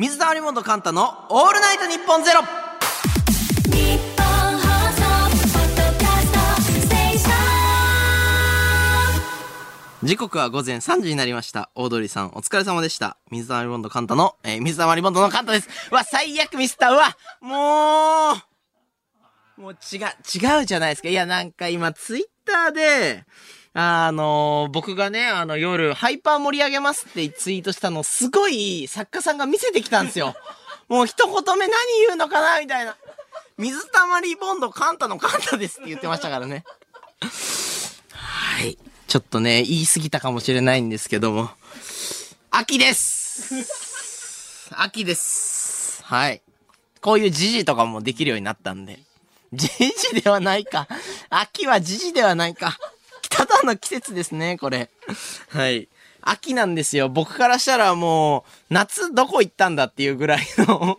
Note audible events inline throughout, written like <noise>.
水溜りボンドカンタのオールナイトニッポンゼロ時刻は午前3時になりました。オードリーさん、お疲れ様でした。水溜りボンドカンタの、えー、水溜りボンドのカンタです。うわ、最悪ミスった。うわ、もう、もう違う、違うじゃないですか。いや、なんか今、ツイッターで、あのー僕がね、あの、夜、ハイパー盛り上げますってツイートしたの、すごい作家さんが見せてきたんですよ。<laughs> もう一言目何言うのかなみたいな。水溜りボンドカンタのカンタですって言ってましたからね。はい。ちょっとね、言い過ぎたかもしれないんですけども。秋です秋です。はい。こういう時事とかもできるようになったんで。時事ではないか。秋は時事ではないか。ただの季節ですね、これ。はい。秋なんですよ。僕からしたらもう、夏どこ行ったんだっていうぐらいの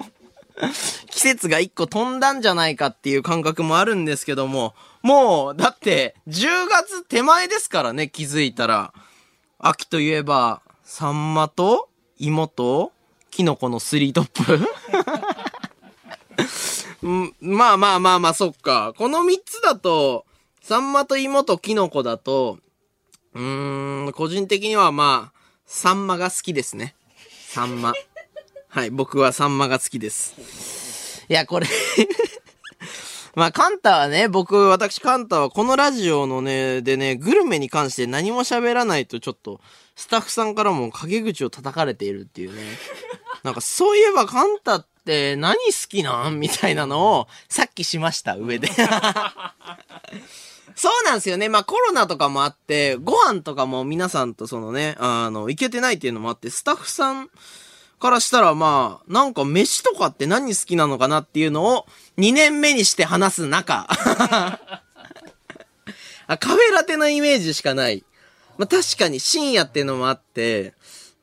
<laughs> 季節が一個飛んだんじゃないかっていう感覚もあるんですけども、もう、だって、10月手前ですからね、気づいたら。秋といえば、サンマと、芋と、キノコのスリートップ <laughs> うんまあまあまあまあ、そっか。この3つだと、サンマと芋とキノコだと、うーん、個人的にはまあ、サンマが好きですね。サンマ。はい、僕はサンマが好きです。いや、これ <laughs> まあ、カンタはね、僕、私カンタはこのラジオのね、でね、グルメに関して何も喋らないとちょっと、スタッフさんからも陰口を叩かれているっていうね。なんか、そういえばカンタって何好きなん？みたいなのを、さっきしました、上で。そうなんですよね。まあコロナとかもあって、ご飯とかも皆さんとそのね、あの、行けてないっていうのもあって、スタッフさんからしたらまあ、なんか飯とかって何好きなのかなっていうのを2年目にして話す中。<laughs> あカフェラテのイメージしかない。まあ確かに深夜っていうのもあって、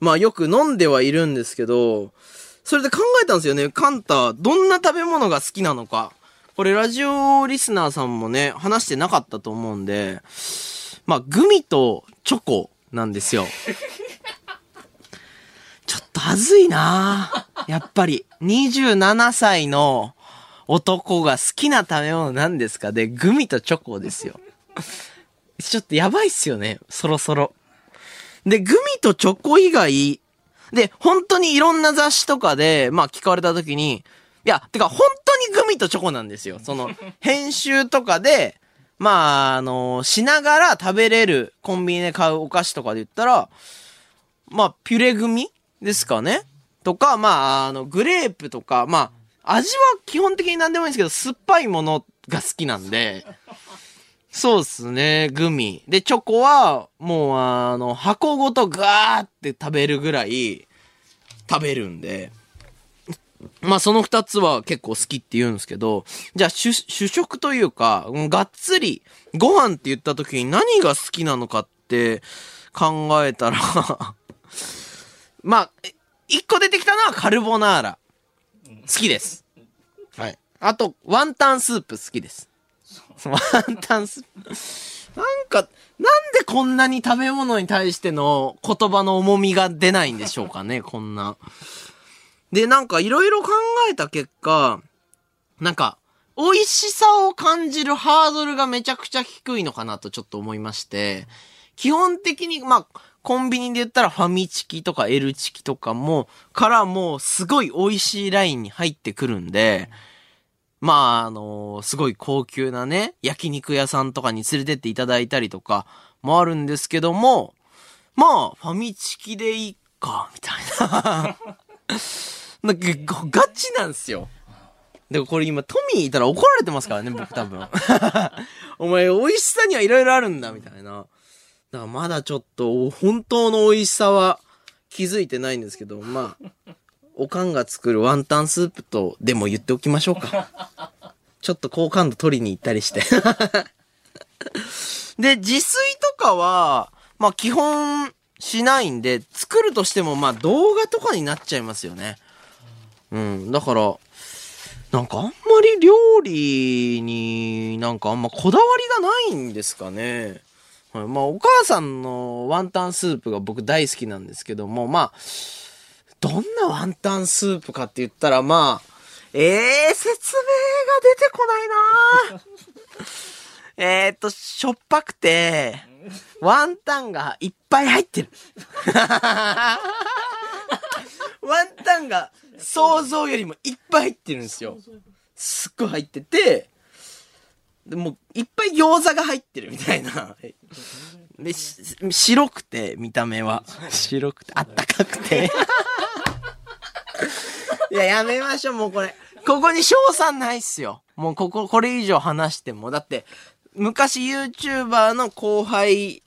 まあよく飲んではいるんですけど、それで考えたんですよね。カンタ、どんな食べ物が好きなのか。これラジオリスナーさんもね、話してなかったと思うんで、まあ、グミとチョコなんですよ。<laughs> ちょっとはずいなやっぱり。27歳の男が好きな食べ物なんですか？で、グミとチョコですよ。ちょっとやばいっすよね。そろそろ。で、グミとチョコ以外、で、本当にいろんな雑誌とかで、まあ聞かれた時に、いや、てか本当にグミとチョコなんですよ。その、<laughs> 編集とかで、まあ、あの、しながら食べれるコンビニで買うお菓子とかで言ったら、まあ、ピュレグミですかねとか、まあ、あの、グレープとか、まあ、味は基本的に何でもいいんですけど、酸っぱいものが好きなんで、そうっすね、グミ。で、チョコは、もう、あの、箱ごとガーって食べるぐらい、食べるんで、まあその二つは結構好きって言うんですけど、じゃあ主主食というか、うんがっつりご飯って言った時に何が好きなのかって考えたら、<laughs> まあ、え一個出てきたのはカルボナーラ。好きです。はい。あと、ワンタンスープ好きです。<laughs> ワンタンスープ。なんか、なんでこんなに食べ物に対しての言葉の重みが出ないんでしょうかね、こんな。で、なんかいろいろ考えた結果、なんか、美味しさを感じるハードルがめちゃくちゃ低いのかなとちょっと思いまして、基本的に、まあ、コンビニで言ったらファミチキとか L チキとかも、からもうすごい美味しいラインに入ってくるんで、まあ、あのすごい高級なね、焼肉屋さんとかに連れてっていただいたりとかもあるんですけども、まあ、ファミチキでいいか、みたいな。<laughs> なんかガチなんですよ。でも、これ今トミーいたら怒られてますからね、僕多分。<laughs> お前、美味しさにはいろいろあるんだ、みたいな。だからまだちょっと、本当の美味しさは気づいてないんですけど、まあ、おかんが作るワンタンスープとでも言っておきましょうか。ちょっと好感度取りに行ったりして。<laughs> で、自炊とかは、まあ基本しないんで、作るとしてもまあ動画とかになっちゃいますよね。うん。だから、なんかあんまり料理になんかあんまこだわりがないんですかね。はい、まあお母さんのワンタンスープが僕大好きなんですけども、まあ、どんなワンタンスープかって言ったら、まあ、ええー、説明が出てこないな <laughs> えっと、しょっぱくて、ワンタンがいっぱい入ってる。<laughs> ワンタンが想像よりもいっぱい入ってるんですよ。すっごい入ってて、でもういっぱい餃子が入ってるみたいな。<laughs> で、し白くて、見た目は。白くて、あったかくて。<laughs> いや、やめましょう、もうこれ。ここに賞賛ないっすよ。もうここ、これ以上話しても。だって、昔 YouTuber の後輩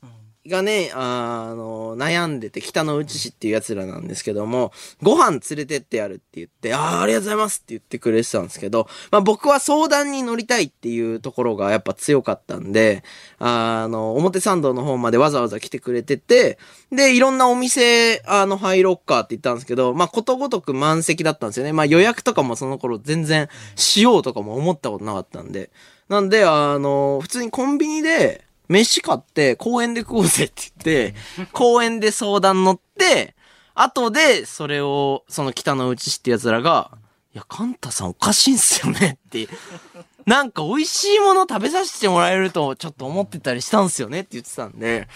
がね、あの、悩んでて、北の内市っていう奴らなんですけども、ご飯連れてってやるって言って、ああ、ありがとうございますって言ってくれてたんですけど、まあ僕は相談に乗りたいっていうところがやっぱ強かったんで、あの、表参道の方までわざわざ来てくれてて、で、いろんなお店、あの、入ろっかって言ったんですけど、まあことごとく満席だったんですよね。まあ予約とかもその頃全然しようとかも思ったことなかったんで。なんで、あの、普通にコンビニで、飯買って公園で食おうぜって言って、公園で相談乗って、後でそれを、その北の内市って奴らが、いや、カンタさんおかしいんすよねって、なんか美味しいもの食べさせてもらえるとちょっと思ってたりしたんすよねって言ってたんで、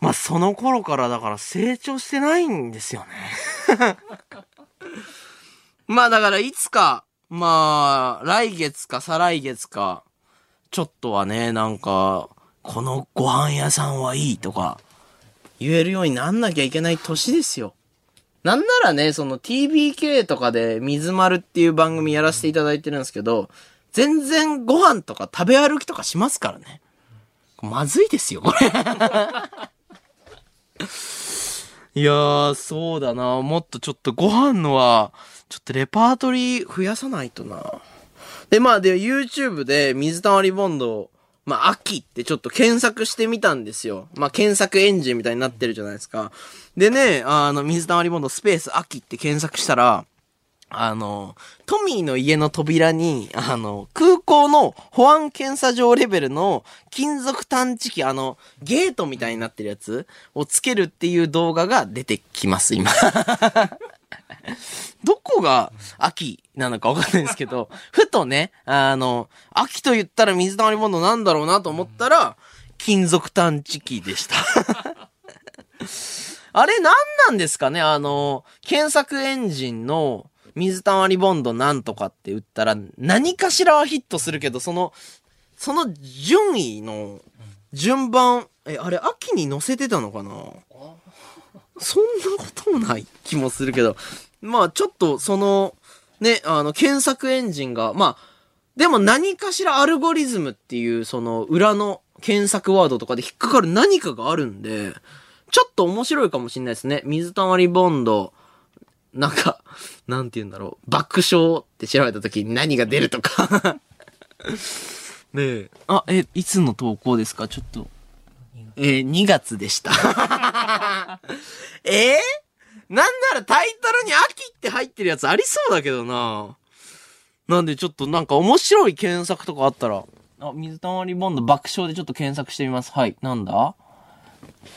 まあその頃からだから成長してないんですよね。<laughs> まあだからいつか、まあ、来月か再来月か、ちょっとはね、なんか、このご飯屋さんはいいとか、言えるようになんなきゃいけない年ですよ。なんならね、その TBK とかで水丸っていう番組やらせていただいてるんですけど、全然ご飯とか食べ歩きとかしますからね。まずいですよ、これ。<laughs> いやー、そうだな。もっとちょっとご飯のは、ちょっとレパートリー増やさないとな。で、まあ、で、YouTube で水溜りボンド、まあ、秋ってちょっと検索してみたんですよ。まあ、検索エンジンみたいになってるじゃないですか。でね、あの、水溜りボンドスペース秋って検索したら、あの、トミーの家の扉に、あの、空港の保安検査場レベルの金属探知機、あの、ゲートみたいになってるやつをつけるっていう動画が出てきます、今。<laughs> どこが秋なのかわかんないんですけど、<laughs> ふとね、あの、秋と言ったら水溜りボンドなんだろうなと思ったら、金属探知機でした。<laughs> あれ何なんですかね？あの、検索エンジンの水溜りボンドなんとかって打ったら何かしらはヒットするけど、その、その順位の順番、え、あれ秋に載せてたのかな？そんなこともない気もするけど。まあちょっとその、ね、あの、検索エンジンが、まあ、でも何かしらアルゴリズムっていうその裏の検索ワードとかで引っかかる何かがあるんで、ちょっと面白いかもしれないですね。水溜りボンド、なんか、なんて言うんだろう。爆笑って調べた時に何が出るとか。ねえ。あ、え、いつの投稿ですか？ちょっと。えー、2月でした。<laughs> えー、なんならタイトルに秋って入ってるやつありそうだけどな。なんでちょっとなんか面白い検索とかあったら。あ、水溜りボンド爆笑でちょっと検索してみます。はい。なんだ？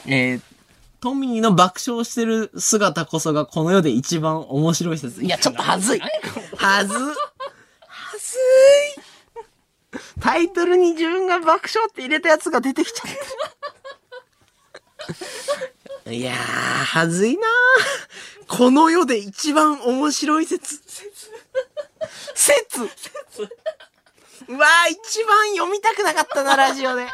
えー、トミーの爆笑してる姿こそがこの世で一番面白い説。いや、ちょっとはずい。はず。はずい。タイトルに自分が爆笑って入れたやつが出てきちゃった。いやー、はずいなーこの世で一番面白い説。説説説うわー、一番読みたくなかったな、ラジオで。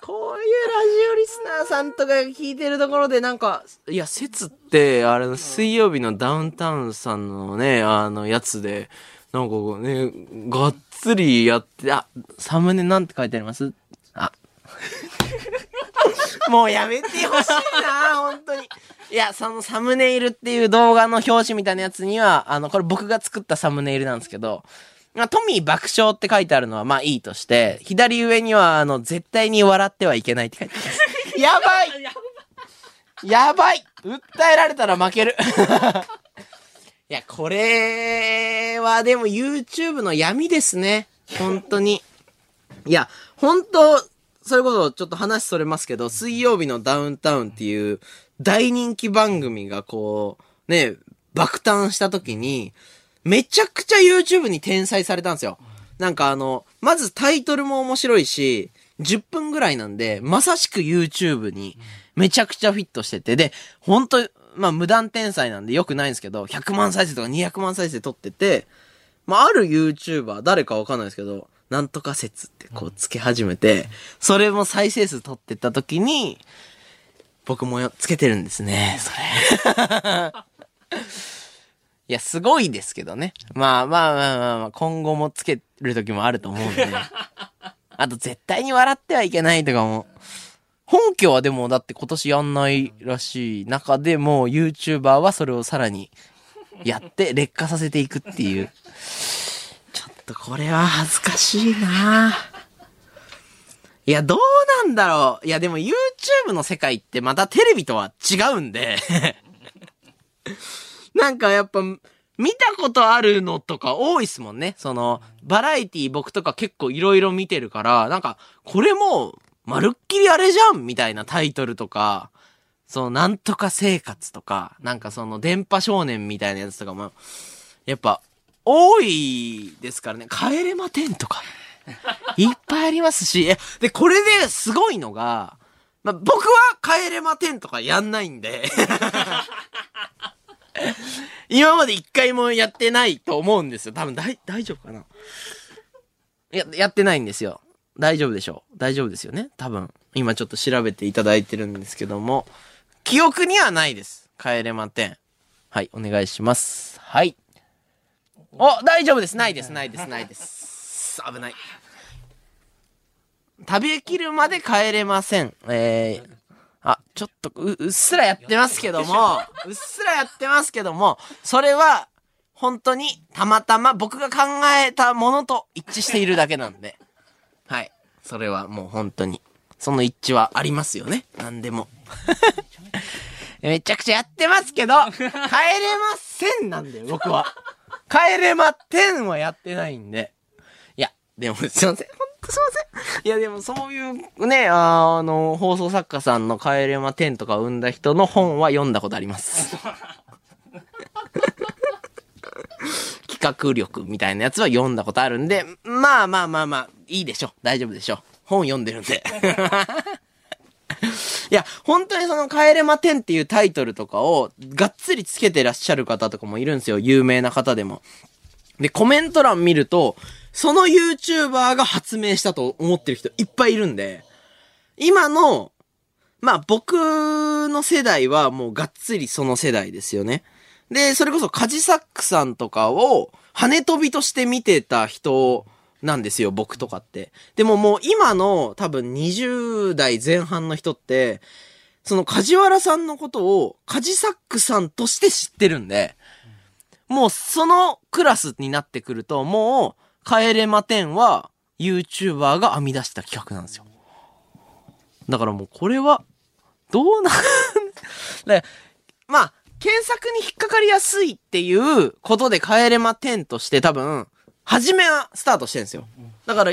こういうラジオリスナーさんとかが聞いてるところでなんか、いや、説って、あれの、水曜日のダウンタウンさんのね、あの、やつで、なんかね、がっつりやって、あ、サムネなんて書いてあります？あ。<laughs> もうやめてほしいな本当に。いや、そのサムネイルっていう動画の表紙みたいなやつには、あの、これ僕が作ったサムネイルなんですけど、まあ、トミー爆笑って書いてあるのはまあいいとして、左上にはあの、絶対に笑ってはいけないって書いてあります。<laughs> やばいやばい訴えられたら負ける <laughs> いや、これはでも YouTube の闇ですね。本当に。いや、本当それこそちょっと話それますけど、水曜日のダウンタウンっていう大人気番組がこね、爆誕した時に、めちゃくちゃ YouTube に転載されたんですよ。なんかあの、まずタイトルも面白いし、10分ぐらいなんで、まさしく YouTube にめちゃくちゃフィットしてて、で、本当まあ無断転載なんで良くないんですけど、100万再生とか200万再生撮ってて、まあある YouTuber、誰かわかんないですけど、なんとか説ってこうつけ始めて、それも再生数撮ってった時に、僕もよつけてるんですね、それ。<laughs> いや、すごいですけどね。まあまあまあまあまあ、今後もつける時もあると思うんで。<laughs> あと、絶対に笑ってはいけないとかも。本家はでも、だって今年やんないらしい中でも、YouTuber はそれをさらにやって劣化させていくっていう。っとこれは恥ずかしいないや、どうなんだろう。いや、でも YouTube の世界ってまたテレビとは違うんで。<laughs> なんかやっぱ、見たことあるのとか多いっすもんね。その、バラエティ僕とか結構いろいろ見てるから、なんか、これも、まるっきりあれじゃんみたいなタイトルとか、その、なんとか生活とか、なんかその、電波少年みたいなやつとかも、やっぱ、多いですからね。帰れま10とか、<laughs> いっぱいありますし、えで、これですごいのが、まあ、僕は帰れま10とかやんないんで、<laughs> 今まで一回もやってないと思うんですよ。多分大、大丈夫かな？いや、やってないんですよ。大丈夫でしょう。大丈夫ですよね。多分。今ちょっと調べていただいてるんですけども、記憶にはないです。帰れま10。はい、お願いします。はい。お、大丈夫です。ないです、ないです、ないです。危ない。食べきるまで帰れません。えー、あ、ちょっとう、うっすらやってますけども、うっすらやってますけども、それは、本当に、たまたま僕が考えたものと一致しているだけなんで。はい。それはもう本当に、その一致はありますよね。何でも。<laughs> めちゃくちゃやってますけど、帰れませんなんだよ、僕は。帰れま10はやってないんで。いや、でもすいません。ほんとすいません。いや、でもそういうね、あの、放送作家さんの帰れま10とか生んだ人の本は読んだことあります。<laughs> 企画力みたいなやつは読んだことあるんで、まあまあまあまあ、いいでしょ。大丈夫でしょ。本読んでるんで。いや、本当にその、帰れま10っていうタイトルとかを、がっつりつけてらっしゃる方とかもいるんですよ。有名な方でも。で、コメント欄見ると、その YouTuber が発明したと思ってる人いっぱいいるんで、今の、まあ僕の世代はもうがっつりその世代ですよね。で、それこそカジサックさんとかを羽飛びとして見てた人なんですよ、僕とかって。でももう今の多分20代前半の人って、その梶原さんのことをカジサックさんとして知ってるんで、もうそのクラスになってくると、もう、帰れま10は YouTuber が編み出した企画なんですよ。だからもうこれは、どうなん <laughs> でまあ、検索に引っかかりやすいっていうことで帰れま10として多分、初めはスタートしてるんですよ。だから、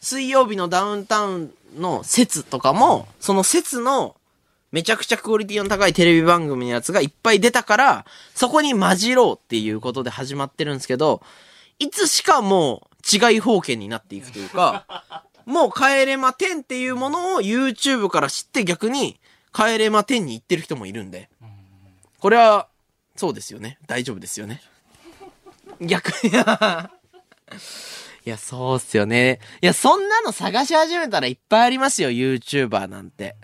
水曜日のダウンタウンの説とかも、その説のめちゃくちゃクオリティの高いテレビ番組のやつがいっぱい出たから、そこに混じろうっていうことで始まってるんですけど、いつしかもう違い方権になっていくというか、<laughs> もう帰れま10っていうものを YouTube から知って逆に帰れま10に行ってる人もいるんで、これは、そうですよね。大丈夫ですよね。逆に、いや、そうっすよね。いや、そんなの探し始めたらいっぱいありますよ、YouTuber なんて。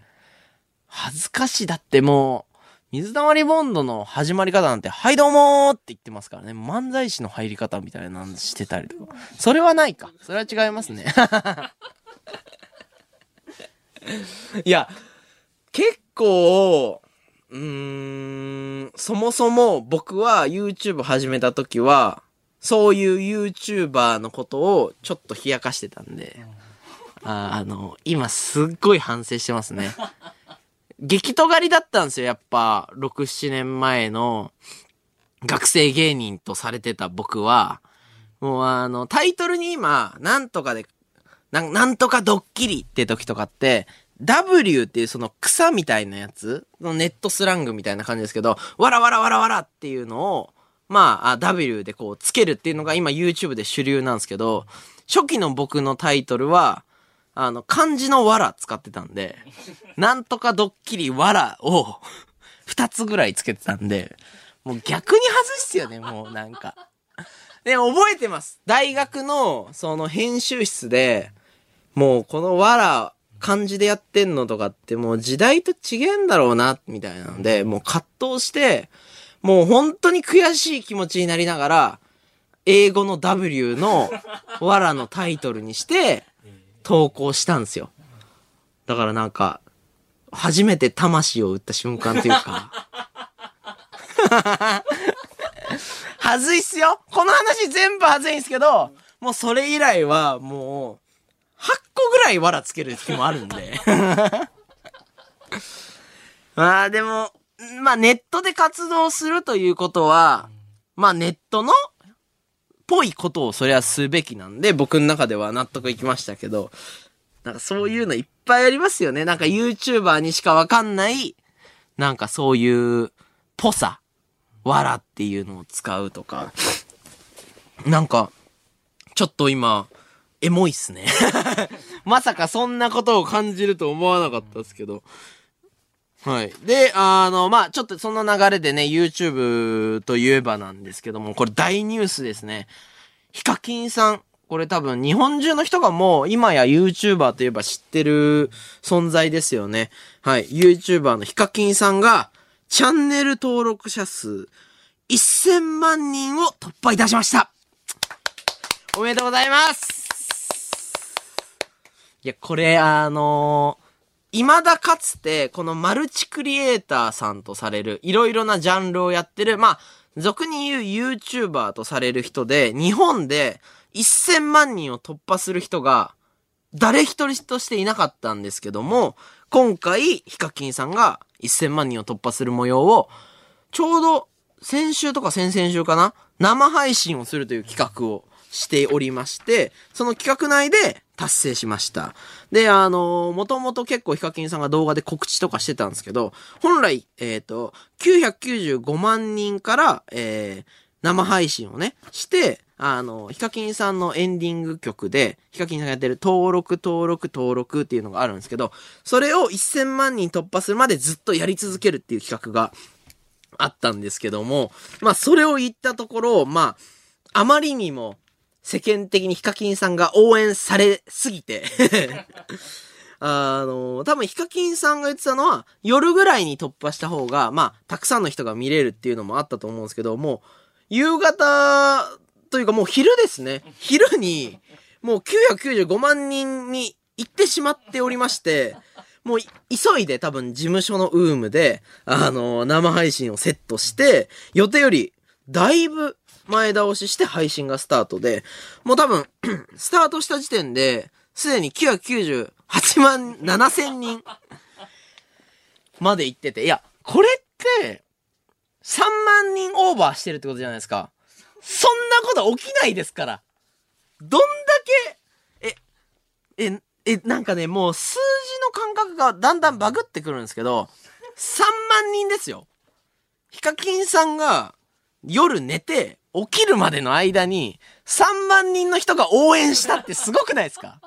恥ずかしい。だってもう、水溜りボンドの始まり方なんて、はいどうもーって言ってますからね。漫才師の入り方みたいなのしてたりとか。それはないか。それは違いますね。<laughs> いや、結構、うーん、そもそも僕は YouTube 始めた時は、そういう YouTuber のことをちょっと冷やかしてたんで、ああの、今すっごい反省してますね。激尖りだったんですよ、やっぱ、6、7年前の学生芸人とされてた僕は、もうあの、タイトルに今、なんとかで、ななんとかドッキリって時とかって、W っていうその草みたいなやつ、のネットスラングみたいな感じですけど、わらわらわらわらっていうのを、まあ、W でこうつけるっていうのが今 YouTube で主流なんですけど、初期の僕のタイトルは、あの、漢字のわら使ってたんで、なんとかドッキリわらを二つぐらいつけてたんで、もう逆に外すよね、もうなんか。で、覚えてます。大学の、その編集室で、もうこのわら、漢字でやってんのとかってもう時代と違えんだろうな、みたいなので、もう葛藤して、もう本当に悔しい気持ちになりながら、英語の W のわらのタイトルにして、投稿したんですよ。だからなんか、初めて魂を打った瞬間というか。はずいっすよこの話全部はずいんですけど、もうそれ以来はもう、8個ぐらいわらつける日もあるんで。<laughs> まあでも、まあネットで活動するということは、まあネットの、ぽいことをそりゃすべきなんで、僕の中では納得いきましたけど、なんかそういうのいっぱいありますよね。なんか YouTuber にしかわかんない、なんかそういう、ぽさ、わらっていうのを使うとか。なんか、ちょっと今、エモいっすね。<laughs> まさかそんなことを感じると思わなかったですけど。はい。で、あの、まあ、ちょっとその流れでね、YouTube といえばなんですけども、これ大ニュースですね。ヒカキンさん。これ多分日本中の人がもう今や YouTuber といえば知ってる存在ですよね。はい。YouTuber のヒカキンさんが、チャンネル登録者数1000万人を突破いたしました。おめでとうございます。いや、これ、あのー未だかつて、このマルチクリエイターさんとされる、いろいろなジャンルをやってる、まあ、俗に言う YouTuber とされる人で、日本で1000万人を突破する人が、誰一人としていなかったんですけども、今回、ヒカキンさんが1000万人を突破する模様を、ちょうど先週とか先々週かな生配信をするという企画をしておりまして、その企画内で達成しました。で、あのもともと結構ヒカキンさんが動画で告知とかしてたんですけど、本来、えっ、と、995万人から、えー、生配信をね、して、あの、ヒカキンさんのエンディング曲で、ヒカキンさんがやってる登録、登録、登録っていうのがあるんですけど、それを1000万人突破するまでずっとやり続けるっていう企画があったんですけども、まあ、それを言ったところ、まあ、あまりにも世間的にヒカキンさんが応援されすぎて、<laughs> あの、多分ヒカキンさんが言ってたのは、夜ぐらいに突破した方が、まあ、たくさんの人が見れるっていうのもあったと思うんですけど、もう、夕方というかもう昼ですね。<laughs> 昼に、もう995万人に行ってしまっておりまして、もうい急いで多分事務所のウームで、あの、生配信をセットして、予定よりだいぶ前倒しして配信がスタートで、もう多分、<clears throat> スタートした時点で、すでに998万7千人まで行ってて、いや、これって、3万人オーバーしてるってことじゃないですか。そんなこと起きないですから。どんだけ、え、え、え、なんかね、もう数字の感覚がだんだんバグってくるんですけど、3万人ですよ。ヒカキンさんが夜寝て起きるまでの間に3万人の人が応援したってすごくないですか？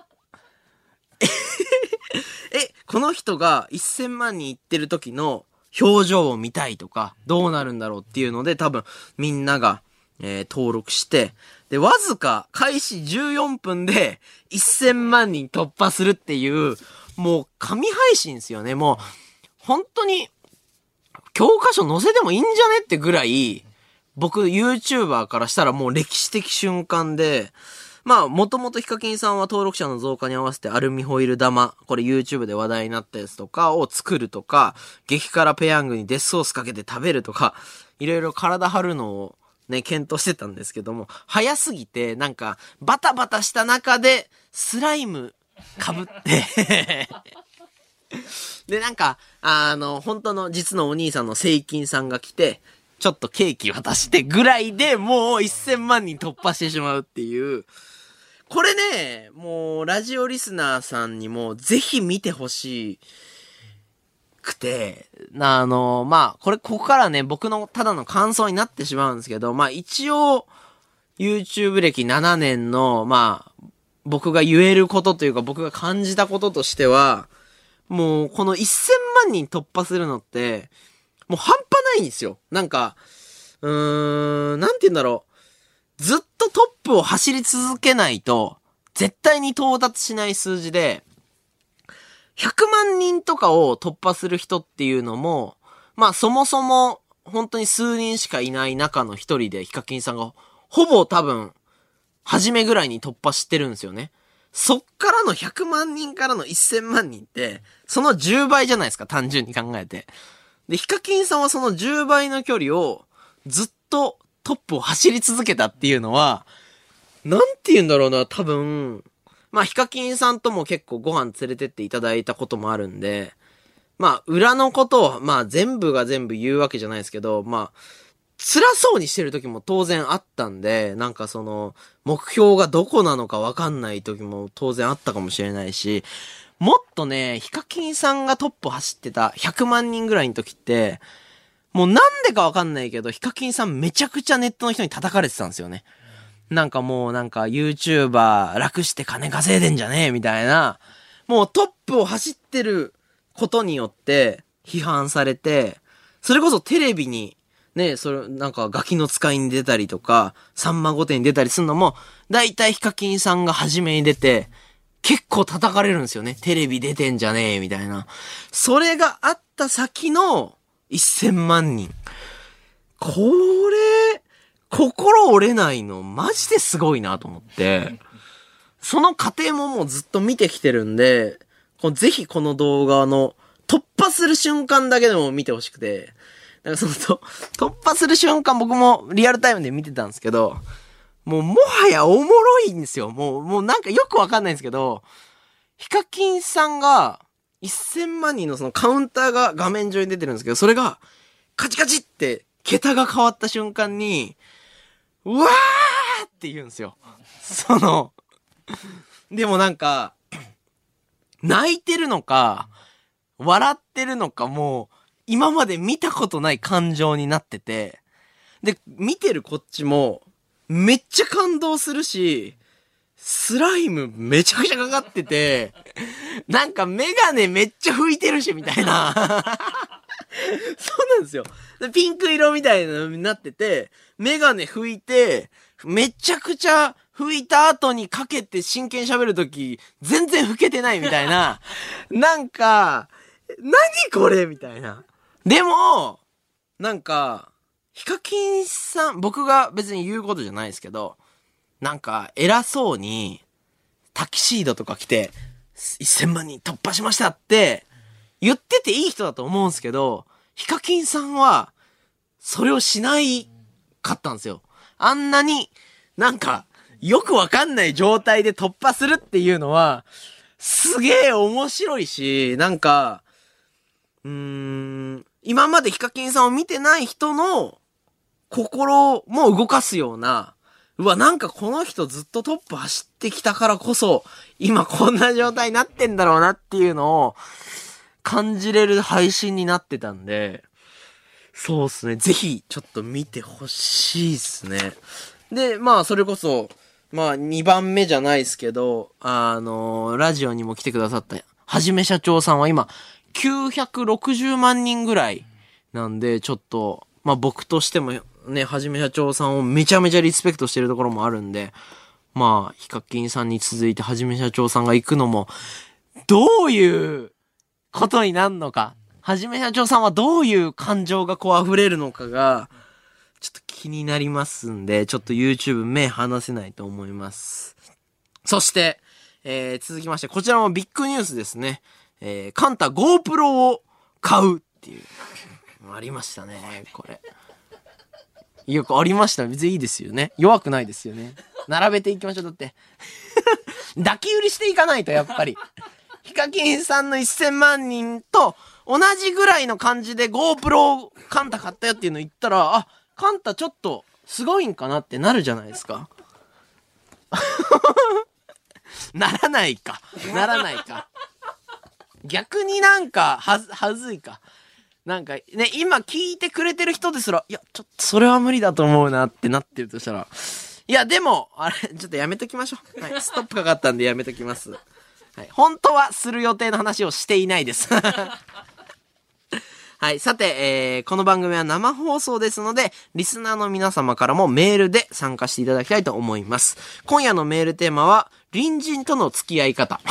<laughs> え、この人が1000万人いってる時の表情を見たいとか、どうなるんだろうっていうので多分みんなが、えー登録して、で、わずか開始14分で1000万人突破するっていう、もう神配信ですよね。もう、本当に、教科書載せてもいいんじゃねってぐらい、僕 YouTuber からしたらもう歴史的瞬間で、まあ、もともとヒカキンさんは登録者の増加に合わせてアルミホイル玉、これ YouTube で話題になったやつとかを作るとか、激辛ペヤングにデスソースかけて食べるとか、いろいろ体張るのをね、検討してたんですけども、早すぎて、なんか、バタバタした中で、スライム被って、で、なんか、あの、本当の実のお兄さんのセイキンさんが来て、ちょっとケーキ渡してぐらいでもう1000万人突破してしまうっていう、これね、もう、ラジオリスナーさんにも、ぜひ見てほしくて、あの、まあ、これ、ここからね、僕のただの感想になってしまうんですけど、まあ、一応、YouTube 歴7年の、まあ、僕が言えることというか、僕が感じたこととしては、もう、この1000万人突破するのって、もう半端ないんですよ。なんか、うーん、なんて言うんだろう。ずっとトップを走り続けないと、絶対に到達しない数字で、100万人とかを突破する人っていうのも、まあそもそも本当に数人しかいない中の一人でヒカキンさんがほぼ多分、初めぐらいに突破してるんですよね。そっからの100万人からの1000万人って、その10倍じゃないですか、単純に考えて。で、ヒカキンさんはその10倍の距離をずっとトップを走り続けたっていうのは、なんて言うんだろうな、多分、まあ、ヒカキンさんとも結構ご飯連れてっていただいたこともあるんで、まあ、裏のことを、まあ、全部が全部言うわけじゃないですけど、まあ、辛そうにしてる時も当然あったんで、なんかその、目標がどこなのかわかんない時も当然あったかもしれないし、もっとね、ヒカキンさんがトップ走ってた100万人ぐらいの時って、もうなんでかわかんないけど、ヒカキンさんめちゃくちゃネットの人に叩かれてたんですよね。なんかもうなんか YouTuber 楽して金稼いでんじゃねえみたいな、もうトップを走ってることによって批判されて、それこそテレビにね、それ、なんかガキの使いに出たりとか、さんま御殿に出たりするのも、だいたいヒカキンさんが初めに出て、結構叩かれるんですよね。テレビ出てんじゃねえ、みたいな。それがあった先の1000万人。これ、心折れないの、マジですごいなと思って。その過程ももうずっと見てきてるんで、ぜひこの動画の突破する瞬間だけでも見てほしくて、なんかそのと、突破する瞬間僕もリアルタイムで見てたんですけど、もうもはやおもろいんですよ。もう、もうなんかよくわかんないんですけど、ヒカキンさんが1000万人のそのカウンターが画面上に出てるんですけど、それがカチカチって桁が変わった瞬間に、うわーって言うんですよ。その、でもなんか、泣いてるのか、笑ってるのかもう、今まで見たことない感情になってて、で、見てるこっちも、めっちゃ感動するし、スライムめちゃくちゃかかってて、<laughs> なんかメガネめっちゃ拭いてるし、みたいな。<laughs> そうなんですよ。でピンク色みたいなのになってて、メガネ拭いて、めちゃくちゃ拭いた後にかけて真剣に喋るとき、全然拭けてないみたいな。<laughs> なんか、何これみたいな。でも、なんか、ヒカキンさん、僕が別に言うことじゃないですけど、なんか偉そうに、タキシードとか着て、1000万人突破しましたって、言ってていい人だと思うんですけど、ヒカキンさんは、それをしないかったんですよ。あんなに、なんか、よくわかんない状態で突破するっていうのは、すげえ面白いし、なんか、うーん、今までヒカキンさんを見てない人の心も動かすような、うわ、なんかこの人ずっとトップ走ってきたからこそ、今こんな状態になってんだろうなっていうのを感じれる配信になってたんで、そうっすね。ぜひ、ちょっと見てほしいっすね。で、まあ、それこそ、まあ、2番目じゃないですけど、あのラジオにも来てくださった、はじめ社長さんは今、960万人ぐらいなんで、ちょっと、まあ僕としてもね、はじめ社長さんをめちゃめちゃリスペクトしてるところもあるんで、まあ、ヒカキンさんに続いてはじめ社長さんが行くのも、どういうことになるのか、はじめ社長さんはどういう感情がこう溢れるのかが、ちょっと気になりますんで、ちょっと YouTube 目離せないと思います。そして、えー、続きまして、こちらもビッグニュースですね。えー、カンタ GoPro を買うっていう。ありましたね、これ。よくありました。別にいいですよね。弱くないですよね。並べていきましょう。だって。<laughs> 抱き売りしていかないと、やっぱり。ヒカキンさんの1000万人と同じぐらいの感じで GoPro カンタ買ったよっていうの言ったら、あ、カンタちょっとすごいんかなってなるじゃないですか。<laughs> ならないか。ならないか。逆になんか、はず、はずいか。なんか、ね、今聞いてくれてる人ですら、いや、ちょっとそれは無理だと思うなってなってるとしたら、いや、でも、あれ、ちょっとやめときましょう。はい、ストップかかったんで <laughs> やめときます。はい、本当はする予定の話をしていないです。<laughs> はい。さて、えー、この番組は生放送ですので、リスナーの皆様からもメールで参加していただきたいと思います。今夜のメールテーマは、隣人との付き合い方。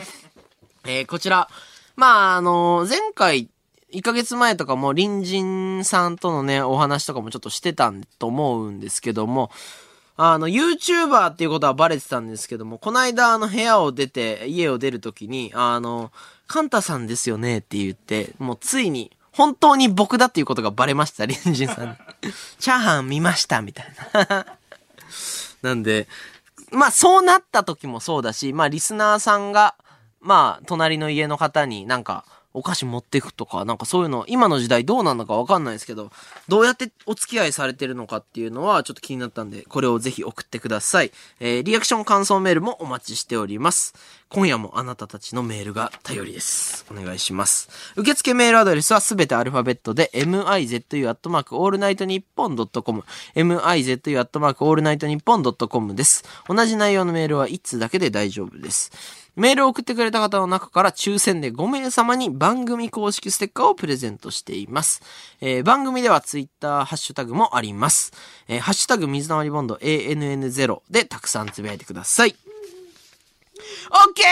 <laughs> えー、こちら、まあ、あの前回、1ヶ月前とかも隣人さんとのね、お話とかもちょっとしてたんと思うんですけども、あの、YouTuber っていうことはバレてたんですけども、この間、あの、部屋を出て、家を出るときに、あの、カンタさんですよねって言って、もうついに、本当に僕だっていうことがバレました、隣人さんに。<laughs> チャーハン見ました、みたいな。<laughs> なんで、まあそうなった時もそうだし、まあリスナーさんが、まあ隣の家の方になんかお菓子持ってくとか、なんかそういうの、今の時代どうなのかわかんないですけど、どうやってお付き合いされてるのかっていうのはちょっと気になったんで、これをぜひ送ってください。えー、リアクション感想メールもお待ちしております。今夜もあなたたちのメールが頼りです。お願いします。受付メールアドレスはすべてアルファベットで、mizu.allnightnippon.com、mizu.allnightnippon.com です。同じ内容のメールは1通だけで大丈夫です。メールを送ってくれた方の中から抽選で5名様に番組公式ステッカーをプレゼントしています。えー番組ではツイッターハッシュタグもあります。えーハッシュタグ水溜りボンド ANN0 でたくさんつぶやいてください。オッケー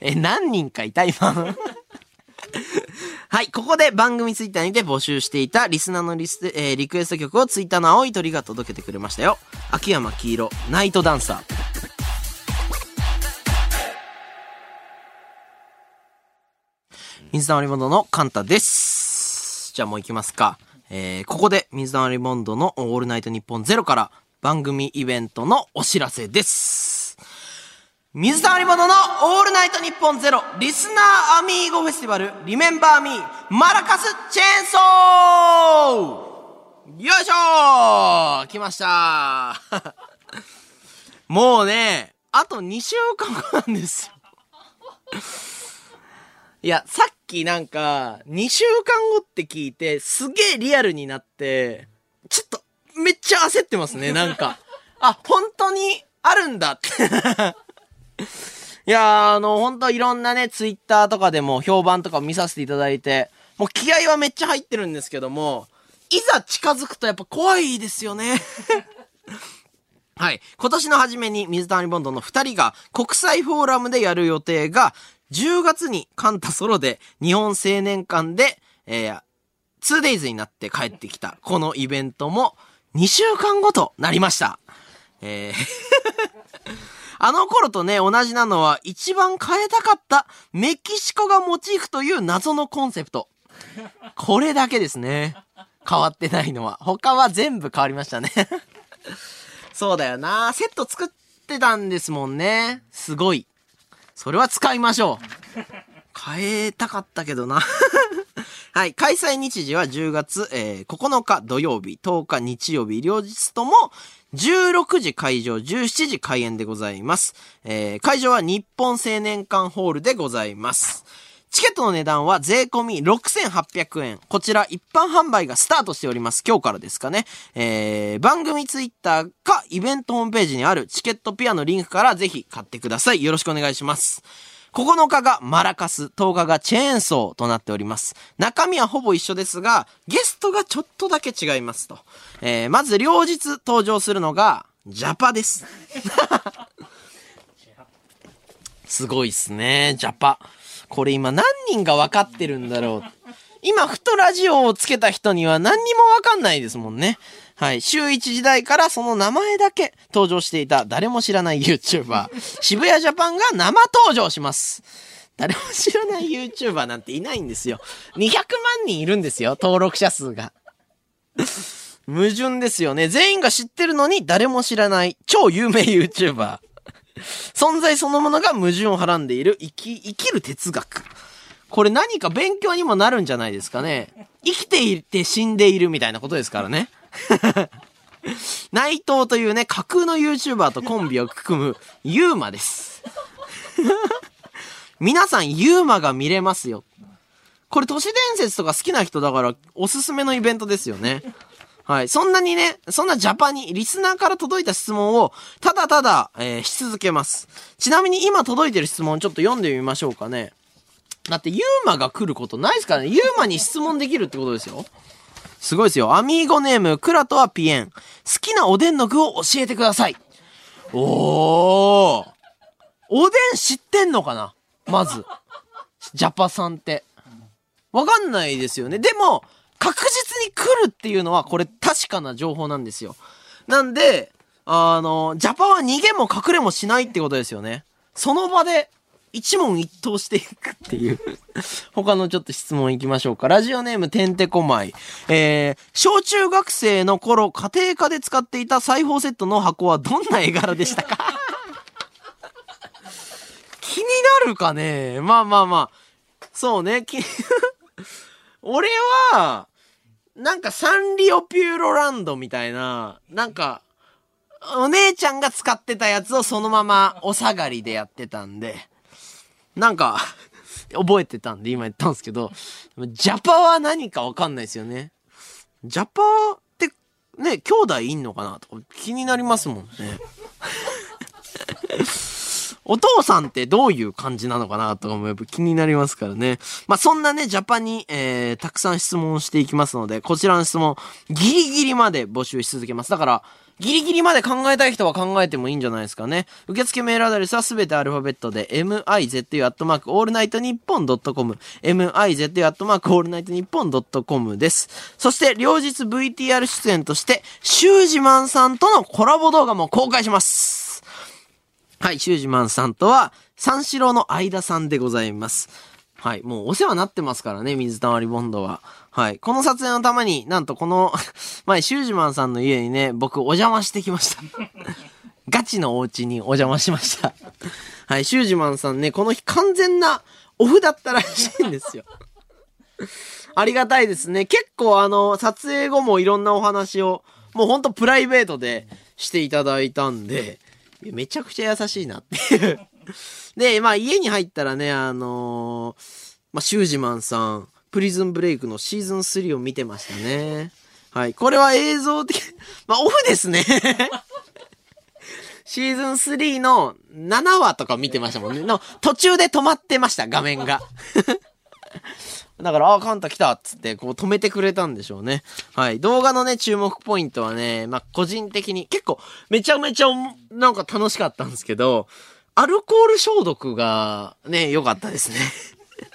え、何人かいた今。はい、ここで番組ツイッターにて募集していたリスナーのリス、えーリクエスト曲をツイッターの青い鳥が届けてくれましたよ。秋山黄色、ナイトダンサー。水溜りボンドのカンタです。じゃあもう行きますか。えー、ここで水溜りボンドのオールナイトニッポンゼロから番組イベントのお知らせです。水溜りボンドのオールナイトニッポンゼロリスナーアミーゴフェスティバルリメンバーミーマラカスチェーンソーよいしょー来ました <laughs> もうね、あと2週間後なんですよ。いや、さっきなんか、2週間後って聞いて、すげえリアルになって、ちょっと、めっちゃ焦ってますね、<laughs> なんか。あ、本当にあるんだって。<laughs> いやー、あの、本当いろんなね、ツイッターとかでも評判とか見させていただいて、もう気合はめっちゃ入ってるんですけども、いざ近づくとやっぱ怖いですよね。<laughs> はい。今年の初めに水溜りボンドの2人が国際フォーラムでやる予定が、10月にカンタソロで日本青年館で、えー、2days になって帰ってきたこのイベントも2週間後となりました。えー <laughs> あの頃とね、同じなのは一番変えたかったメキシコがモチーフという謎のコンセプト。これだけですね。変わってないのは。他は全部変わりましたね。<laughs> そうだよな。セット作ってたんですもんね。すごい。それは使いましょう。変えたかったけどな。<laughs> はい。開催日時は10月、えー9日土曜日、10日日曜日、両日とも16時会場、17時開演でございます。えー会場は日本青年館ホールでございます。チケットの値段は税込み6800円。こちら一般販売がスタートしております。今日からですかね。えー、番組ツイッターかイベントホームページにあるチケットピアのリンクからぜひ買ってください。よろしくお願いします。9日がマラカス、10日がチェーンソーとなっております。中身はほぼ一緒ですが、ゲストがちょっとだけ違いますと。えー、まず両日登場するのが、ジャパです。<laughs> すごいっすね、ジャパ。これ今何人が分かってるんだろう。今、ふとラジオをつけた人には何にも分かんないですもんね。はい。週一時代からその名前だけ登場していた誰も知らない YouTuber、渋谷ジャパンが生登場します。誰も知らない YouTuber なんていないんですよ。200万人いるんですよ、登録者数が。矛盾ですよね。全員が知ってるのに誰も知らない超有名 YouTuber。存在そのものが矛盾をはらんでいる生き、生きる哲学。これ何か勉強にもなるんじゃないですかね。生きていて死んでいるみたいなことですからね。<laughs> 内藤というね、架空の YouTuber とコンビを組むユーマです。<laughs> 皆さんユーマが見れますよ。これ都市伝説とか好きな人だからおすすめのイベントですよね。はい。そんなにね、そんなジャパに、リスナーから届いた質問を、ただただ、えーし続けます。ちなみに今届いてる質問ちょっと読んでみましょうかね。だってユーマが来ることないですからね。ユーマに質問できるってことですよ。すごいですよ。アミーゴネーム、クラトはピエン。好きなおでんの具を教えてください。おー。おでん知ってんのかな？まず。ジャパさんって。わかんないですよね。でも、確実に来るっていうのは、これ確かな情報なんですよ。なんで、あの、ジャパンは逃げも隠れもしないってことですよね。その場で、一問一答していくっていう。<laughs> 他のちょっと質問いきましょうか。ラジオネームてんてこまい。えー、小中学生の頃、家庭科で使っていた裁縫セットの箱はどんな絵柄でしたか？<laughs> 気になるかね？まあまあまあ。そうね、<laughs> 俺は、なんかサンリオピューロランドみたいな、なんか、お姉ちゃんが使ってたやつをそのままお下がりでやってたんで、なんか、覚えてたんで今言ったんですけど、ジャパンは何かわかんないですよね。ジャパンって、ね、兄弟いんのかなとか気になりますもんね。お父さんってどういう感じなのかなとかもやっぱ気になりますからね。まあ、そんなね、ジャパンに、えー、たくさん質問していきますので、こちらの質問、ギリギリまで募集し続けます。だから、ギリギリまで考えたい人は考えてもいいんじゃないですかね。受付メールアドレスはすべてアルファベットで、mizu アットマークオールナイトニッポンドットコム、mizu アットマークオールナイトニッポンドットコムです。そして、両日 VTR 出演として、シュージマンさんとのコラボ動画も公開します。はい、シュージマンさんとは、三四郎の相田さんでございます。はい、もうお世話になってますからね、水溜りボンドは。はい、この撮影のために、なんとこの、<laughs> 前、シュージマンさんの家にね、僕お邪魔してきました。<laughs> ガチのお家にお邪魔しました。はい、シュージマンさんね、この日完全なオフだったらしいんですよ。<laughs> ありがたいですね。結構あの、撮影後もいろんなお話を、もうほんとプライベートでしていただいたんで、めちゃくちゃ優しいなっていう。<laughs> で、まあ家に入ったらね、あのーまあシュージマンさん、プリズンブレイクのシーズン3を見てましたね。はい。これは映像的、<laughs> まあオフですね。<laughs> シーズン3の7話とか見てましたもんね。の途中で止まってました、画面が。だから、あ、カンタ来たっつって、こう止めてくれたんでしょうね。はい。動画のね、注目ポイントはね、まあ、個人的に、結構、めちゃめちゃ、なんか楽しかったんですけど、アルコール消毒が、ね、良かったですね。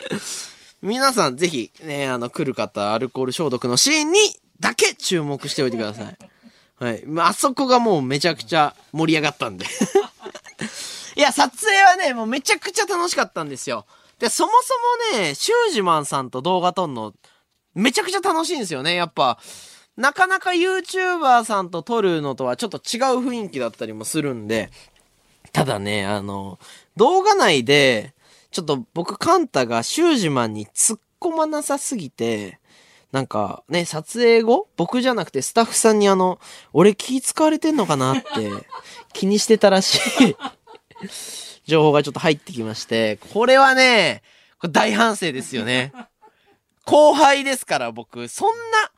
<laughs> 皆さん、ぜひ、ね、あの、来る方、アルコール消毒のシーンに、だけ注目しておいてください。はい。まあ、あそこがもうめちゃくちゃ盛り上がったんで。<laughs> いや、撮影はね、もうめちゃくちゃ楽しかったんですよ。で、そもそもね、シュージマンさんと動画撮るの、めちゃくちゃ楽しいんですよね。やっぱ、なかなか YouTuber さんと撮るのとはちょっと違う雰囲気だったりもするんで、ただね、あの、動画内で、ちょっと僕、カンタがシュージマンに突っ込まなさすぎて、なんかね、撮影後僕じゃなくてスタッフさんにあの、俺気使われてんのかなって気にしてたらしい情報がちょっと入ってきまして、これはね、これ大反省ですよね。後輩ですから僕、そんな、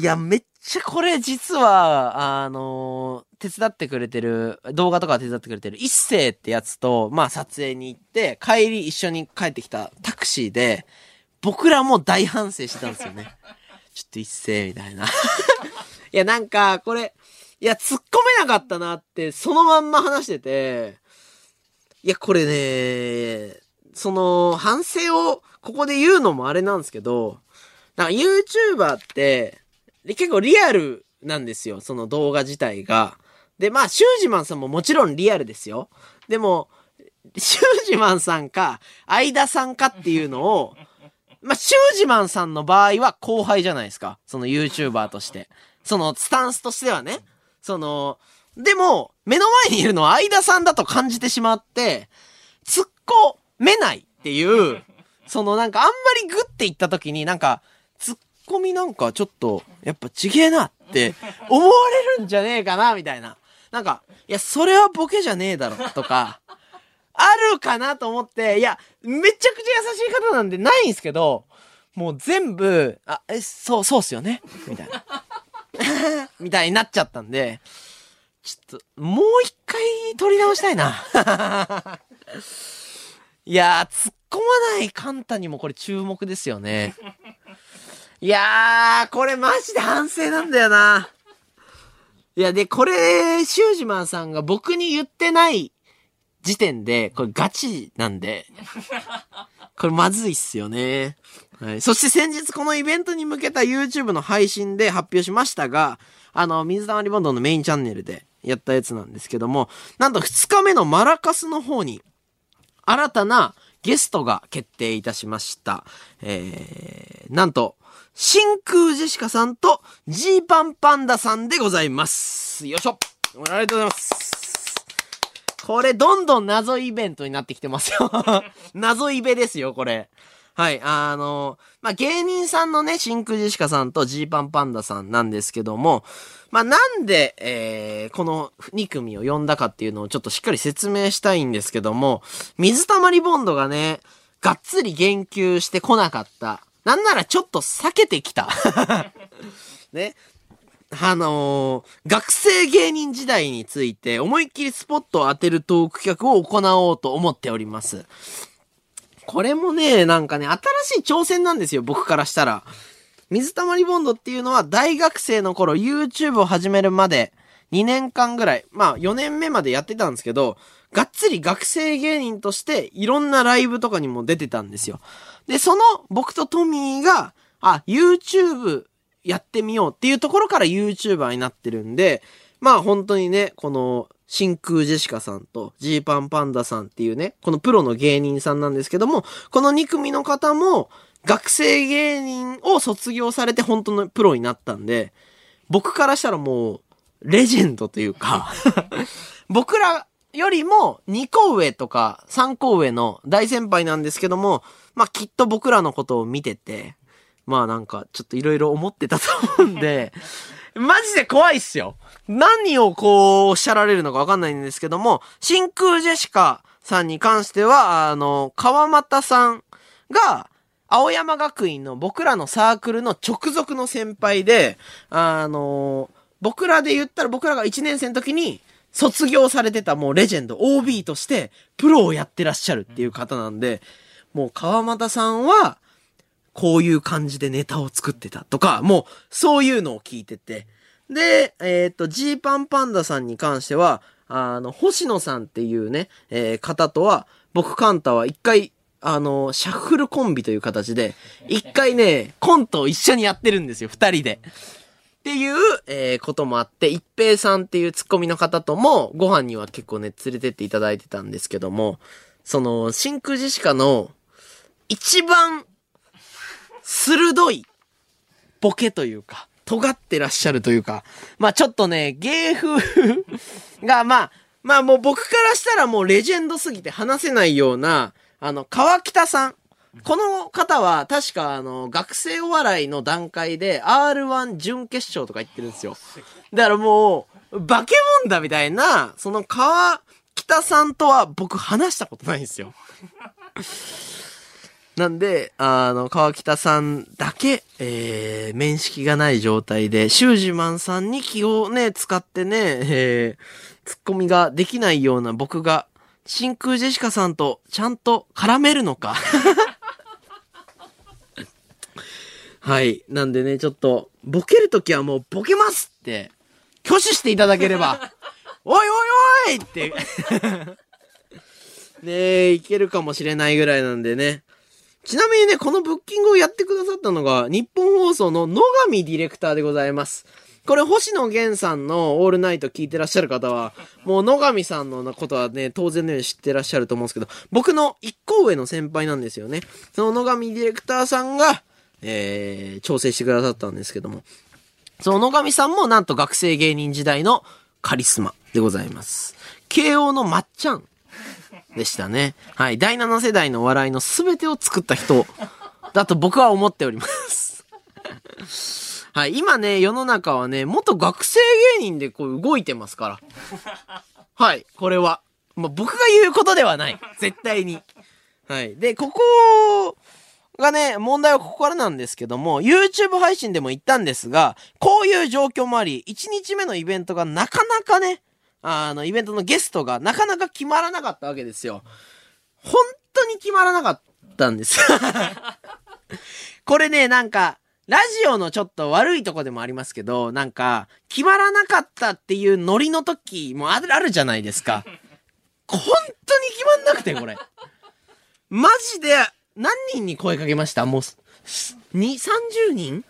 いや、めっちゃこれ実は、あの手伝ってくれてる、動画とか手伝ってくれてる一世ってやつと、まあ撮影に行って、帰り一緒に帰ってきたタクシーで、僕らも大反省してたんですよね。ちょっと一世みたいな。いや、なんか、これ、いや、突っ込めなかったなって、そのまんま話してて、いや、これね、その、反省をここで言うのもあれなんですけど、なんか YouTuber って、結構リアルなんですよ、その動画自体が。で、まあ、シュージマンさんももちろんリアルですよ。でも、シュージマンさんか、相田さんかっていうのを、まあ、シュージマンさんの場合は後輩じゃないですか。その YouTuber として。そのスタンスとしてはね。その、でも、目の前にいるのは相田さんだと感じてしまって、突っ込めないっていう、そのなんかあんまりグって言った時になんか、突っ込みなんかちょっと、やっぱちげえなっって思われるんじゃねえかな、みたいな。なんか、いや、それはボケじゃねえだろ、とか、あるかなと思って、いや、めちゃくちゃ優しい方なんでないんすけど、もう全部、あ、え、そう、そうっすよねみたいな。<laughs> みたいになっちゃったんで、ちょっと、もう一回撮り直したいな。<laughs> いやー、突っ込まないカンタにもこれ注目ですよね。いやー、これマジで反省なんだよな。いや、で、これ、シュージマンさんが僕に言ってない時点で、これガチなんで、これまずいっすよね。はい。そして先日このイベントに向けた YouTube の配信で発表しましたが、あの、水溜りボンドのメインチャンネルでやったやつなんですけども、なんと2日目のマラカスの方に、新たなゲストが決定いたしました。えー、なんと、真空ジェシカさんとジーパンパンダさんでございます。よいしょありがとうございます。これ、どんどん謎イベントになってきてますよ。<laughs> 謎イベですよ、これ。はい、あの、まあ、芸人さんのね、真空ジェシカさんとジーパンパンダさんなんですけども、まあ、なんで、えー、この2組を呼んだかっていうのをちょっとしっかり説明したいんですけども、水溜りボンドがね、がっつり言及してこなかった。なんならちょっと避けてきた。<laughs> ね。あのー学生芸人時代について思いっきりスポットを当てるトーク企画を行おうと思っております。これもね、なんかね、新しい挑戦なんですよ、僕からしたら。水溜りボンドっていうのは大学生の頃 YouTube を始めるまで2年間ぐらい、まあ4年目までやってたんですけど、がっつり学生芸人としていろんなライブとかにも出てたんですよ。で、その僕とトミーが、あ、YouTube やってみようっていうところから YouTuber になってるんで、まあ本当にね、この真空ジェシカさんとジーパンパンダさんっていうね、このプロの芸人さんなんですけども、この2組の方も学生芸人を卒業されて本当のプロになったんで、僕からしたらもう、レジェンドというか、<laughs> 僕らよりも2個上とか3個上の大先輩なんですけども、まあきっと僕らのことを見てて、まあなんかちょっといろいろ思ってたと思うんで、<laughs> マジで怖いっすよ。何をこうおっしゃられるのかわかんないんですけども、真空ジェシカさんに関しては、あの、川又さんが、青山学院の僕らのサークルの直属の先輩で、あの、僕らで言ったら僕らが1年生の時に卒業されてたもうレジェンド OB としてプロをやってらっしゃるっていう方なんで、もう川又さんはこういう感じでネタを作ってたとか、もうそういうのを聞いてて。で、えっ、と、ジーパンパンダさんに関しては、あの、星野さんっていうね、えー方とは、僕カンタは一回、あの、シャッフルコンビという形で、一回ね、コントを一緒にやってるんですよ、二人で。っていう、えーこともあって、一平さんっていうツッコミの方とも、ご飯には結構ね、連れてっていただいてたんですけども、その、真空ジェシカの、一番、鋭い、ボケというか、尖ってらっしゃるというか、まあちょっとね、芸風が、まあ、まあもう僕からしたらもうレジェンドすぎて話せないような、あの、川北さん。この方は確かあの、学生お笑いの段階で R1 準決勝とか行ってるんですよ。だからもう、化け物だみたいな、その川北さんとは僕話したことないんですよ。<laughs> なんで、あの、川北さんだけ、えー、面識がない状態で、シュージマンさんに気をね、使ってね、えー、ツッコミができないような僕が、真空ジェシカさんとちゃんと絡めるのか？<laughs> はい。なんでね、ちょっと、ボケるときはもうボケますって、挙手していただければ、<laughs> おいおいおいって、<laughs> ねえ、いけるかもしれないぐらいなんでね。ちなみにね、このブッキングをやってくださったのが、日本放送の野上ディレクターでございます。これ、星野源さんのオールナイト聞いてらっしゃる方は、もう野上さんのことはね、当然のように知ってらっしゃると思うんですけど、僕の一個上の先輩なんですよね。その野上ディレクターさんが、えー、調整してくださったんですけども、その野上さんもなんと学生芸人時代のカリスマでございます。慶応のまっちゃんでしたね。はい。第7世代の笑いの全てを作った人だと僕は思っております。はい。今ね、世の中はね、元学生芸人でこう動いてますから。<laughs> はい。これは。まあ、僕が言うことではない。絶対に。はい。で、ここがね、問題はここからなんですけども、YouTube 配信でも言ったんですが、こういう状況もあり、1日目のイベントがなかなかね、あの、イベントのゲストがなかなか決まらなかったわけですよ。本当に決まらなかったんです。<laughs> これね、なんか、ラジオのちょっと悪いとこでもありますけど、なんか、決まらなかったっていうノリの時もあるあるじゃないですか。本当に決まんなくて、これ。マジで、何人に声かけました？もう、すに、30人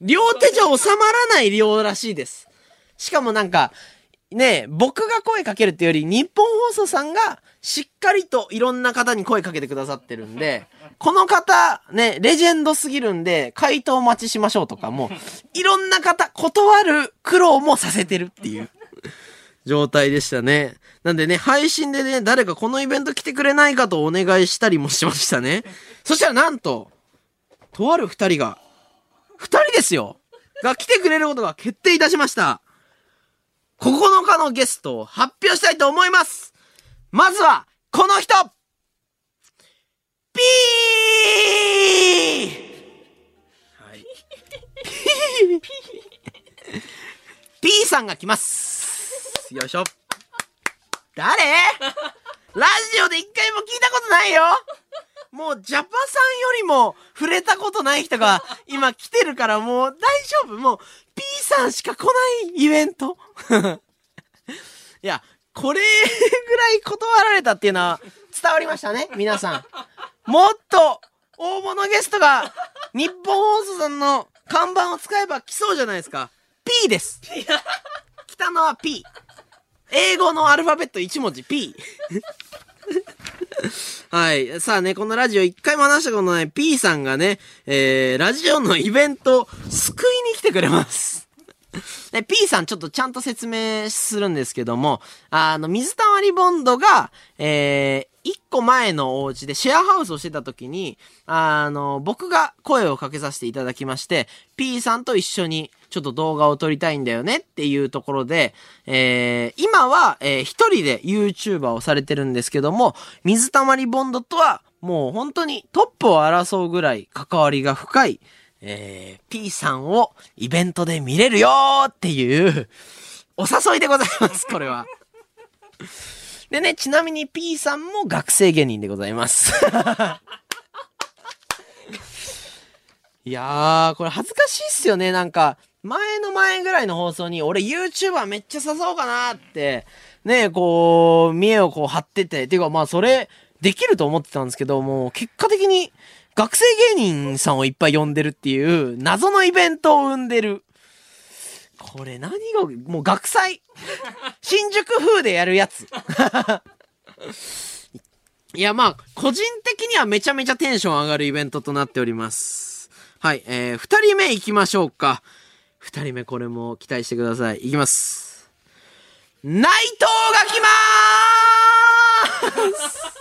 両手じゃ収まらない量らしいです。しかもなんか、ね、僕が声かけるっていうより、日本放送さんがしっかりといろんな方に声かけてくださってるんで、この方、ね、レジェンドすぎるんで、回答お待ちしましょうとかも、いろんな方、断る苦労もさせてるっていう状態でしたね。なんでね、配信でね、誰かこのイベント来てくれないかとお願いしたりもしましたね。そしたらなんと、とある二人が、二人ですよが来てくれることが決定いたしました。9日のゲストを発表したいと思いますまずは、この人ピーはい。ピーさんが来ますよいしょ。誰？ラジオで一回も聞いたことないよもう、ジャパさんよりも触れたことない人が今来てるからもう大丈夫。もう、P さんしか来ないイベント。<laughs> いや、これぐらい断られたっていうのは伝わりましたね、皆さん。もっと大物ゲストが日本放送さんの看板を使えば来そうじゃないですか。P です。来たのは P。英語のアルファベット1文字 P。はい。さあね、このラジオ一回も話したことない P さんがね、えー、ラジオのイベント、救いに来てくれます。<laughs> で、P さんちょっとちゃんと説明するんですけども、あの、水溜りボンドが、えー、一個前のお家でシェアハウスをしてた時に、あの、僕が声をかけさせていただきまして、P さんと一緒にちょっと動画を撮りたいんだよねっていうところで、えー、今は、えー、一人で YouTuber をされてるんですけども、水溜りボンドとはもう本当にトップを争うぐらい関わりが深い、えー、P さんをイベントで見れるよーっていう、お誘いでございます、これは。<laughs> でね、ちなみに P さんも学生芸人でございます。<laughs> いやー、これ恥ずかしいっすよね。なんか、前の前ぐらいの放送に、俺 YouTuber めっちゃ誘おうかなって、ね、こう、見栄をこう張ってて、ていうかまあそれ、できると思ってたんですけど、もう結果的に、学生芸人さんをいっぱい呼んでるっていう、謎のイベントを生んでる。これ何が、もう学祭新宿風でやるやつ。<laughs> いや、まあ、個人的にはめちゃめちゃテンション上がるイベントとなっております。はい、えー、二人目行きましょうか。二人目これも期待してください。いきます。内藤が来まーす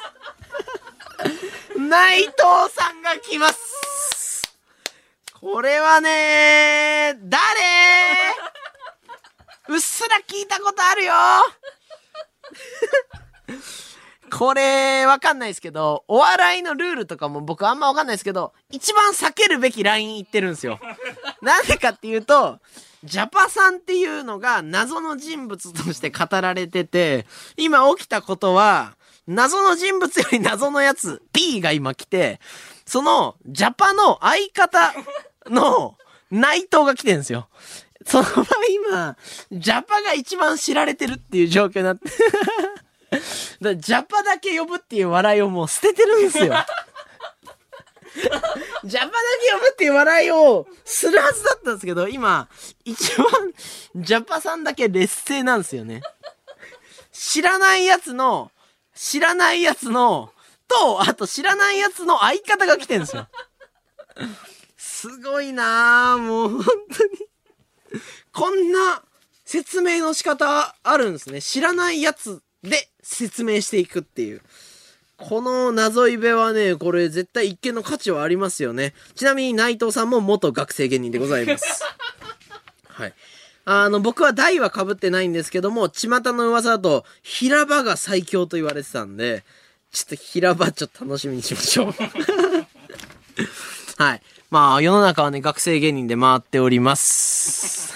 内藤さんが来ます。これはね誰？うっすら聞いたことあるよ。これ、わかんないですけど、お笑いのルールとかも僕あんまわかんないですけど、一番避けるべきライン言ってるんですよ。なんでかっていうと、ジャパさんっていうのが謎の人物として語られてて、今起きたことは、謎の人物より謎のやつ、P が今来て、その、ジャパの相方の内藤が来てるんですよ。その場合今、ジャパが一番知られてるっていう状況になって。<laughs> だジャパだけ呼ぶっていう笑いをもう捨ててるんですよ。<laughs> ジャパだけ呼ぶっていう笑いをするはずだったんですけど、今、一番、ジャパさんだけ劣勢なんですよね。知らないやつの、知らないやつの、と、あと知らないやつの相方が来てんですよ。すごいなぁ、もう本当に。こんな説明の仕方あるんですね。知らないやつで説明していくっていう。この謎イベはね、これ絶対一見の価値はありますよね。ちなみに内藤さんも元学生芸人でございます。はい。あの、僕は台は被ってないんですけども、巷の噂だと、平場が最強と言われてたんで、ちょっと平場ちょっと楽しみにしましょう。<laughs> はい。まあ、世の中はね、学生芸人で回っております。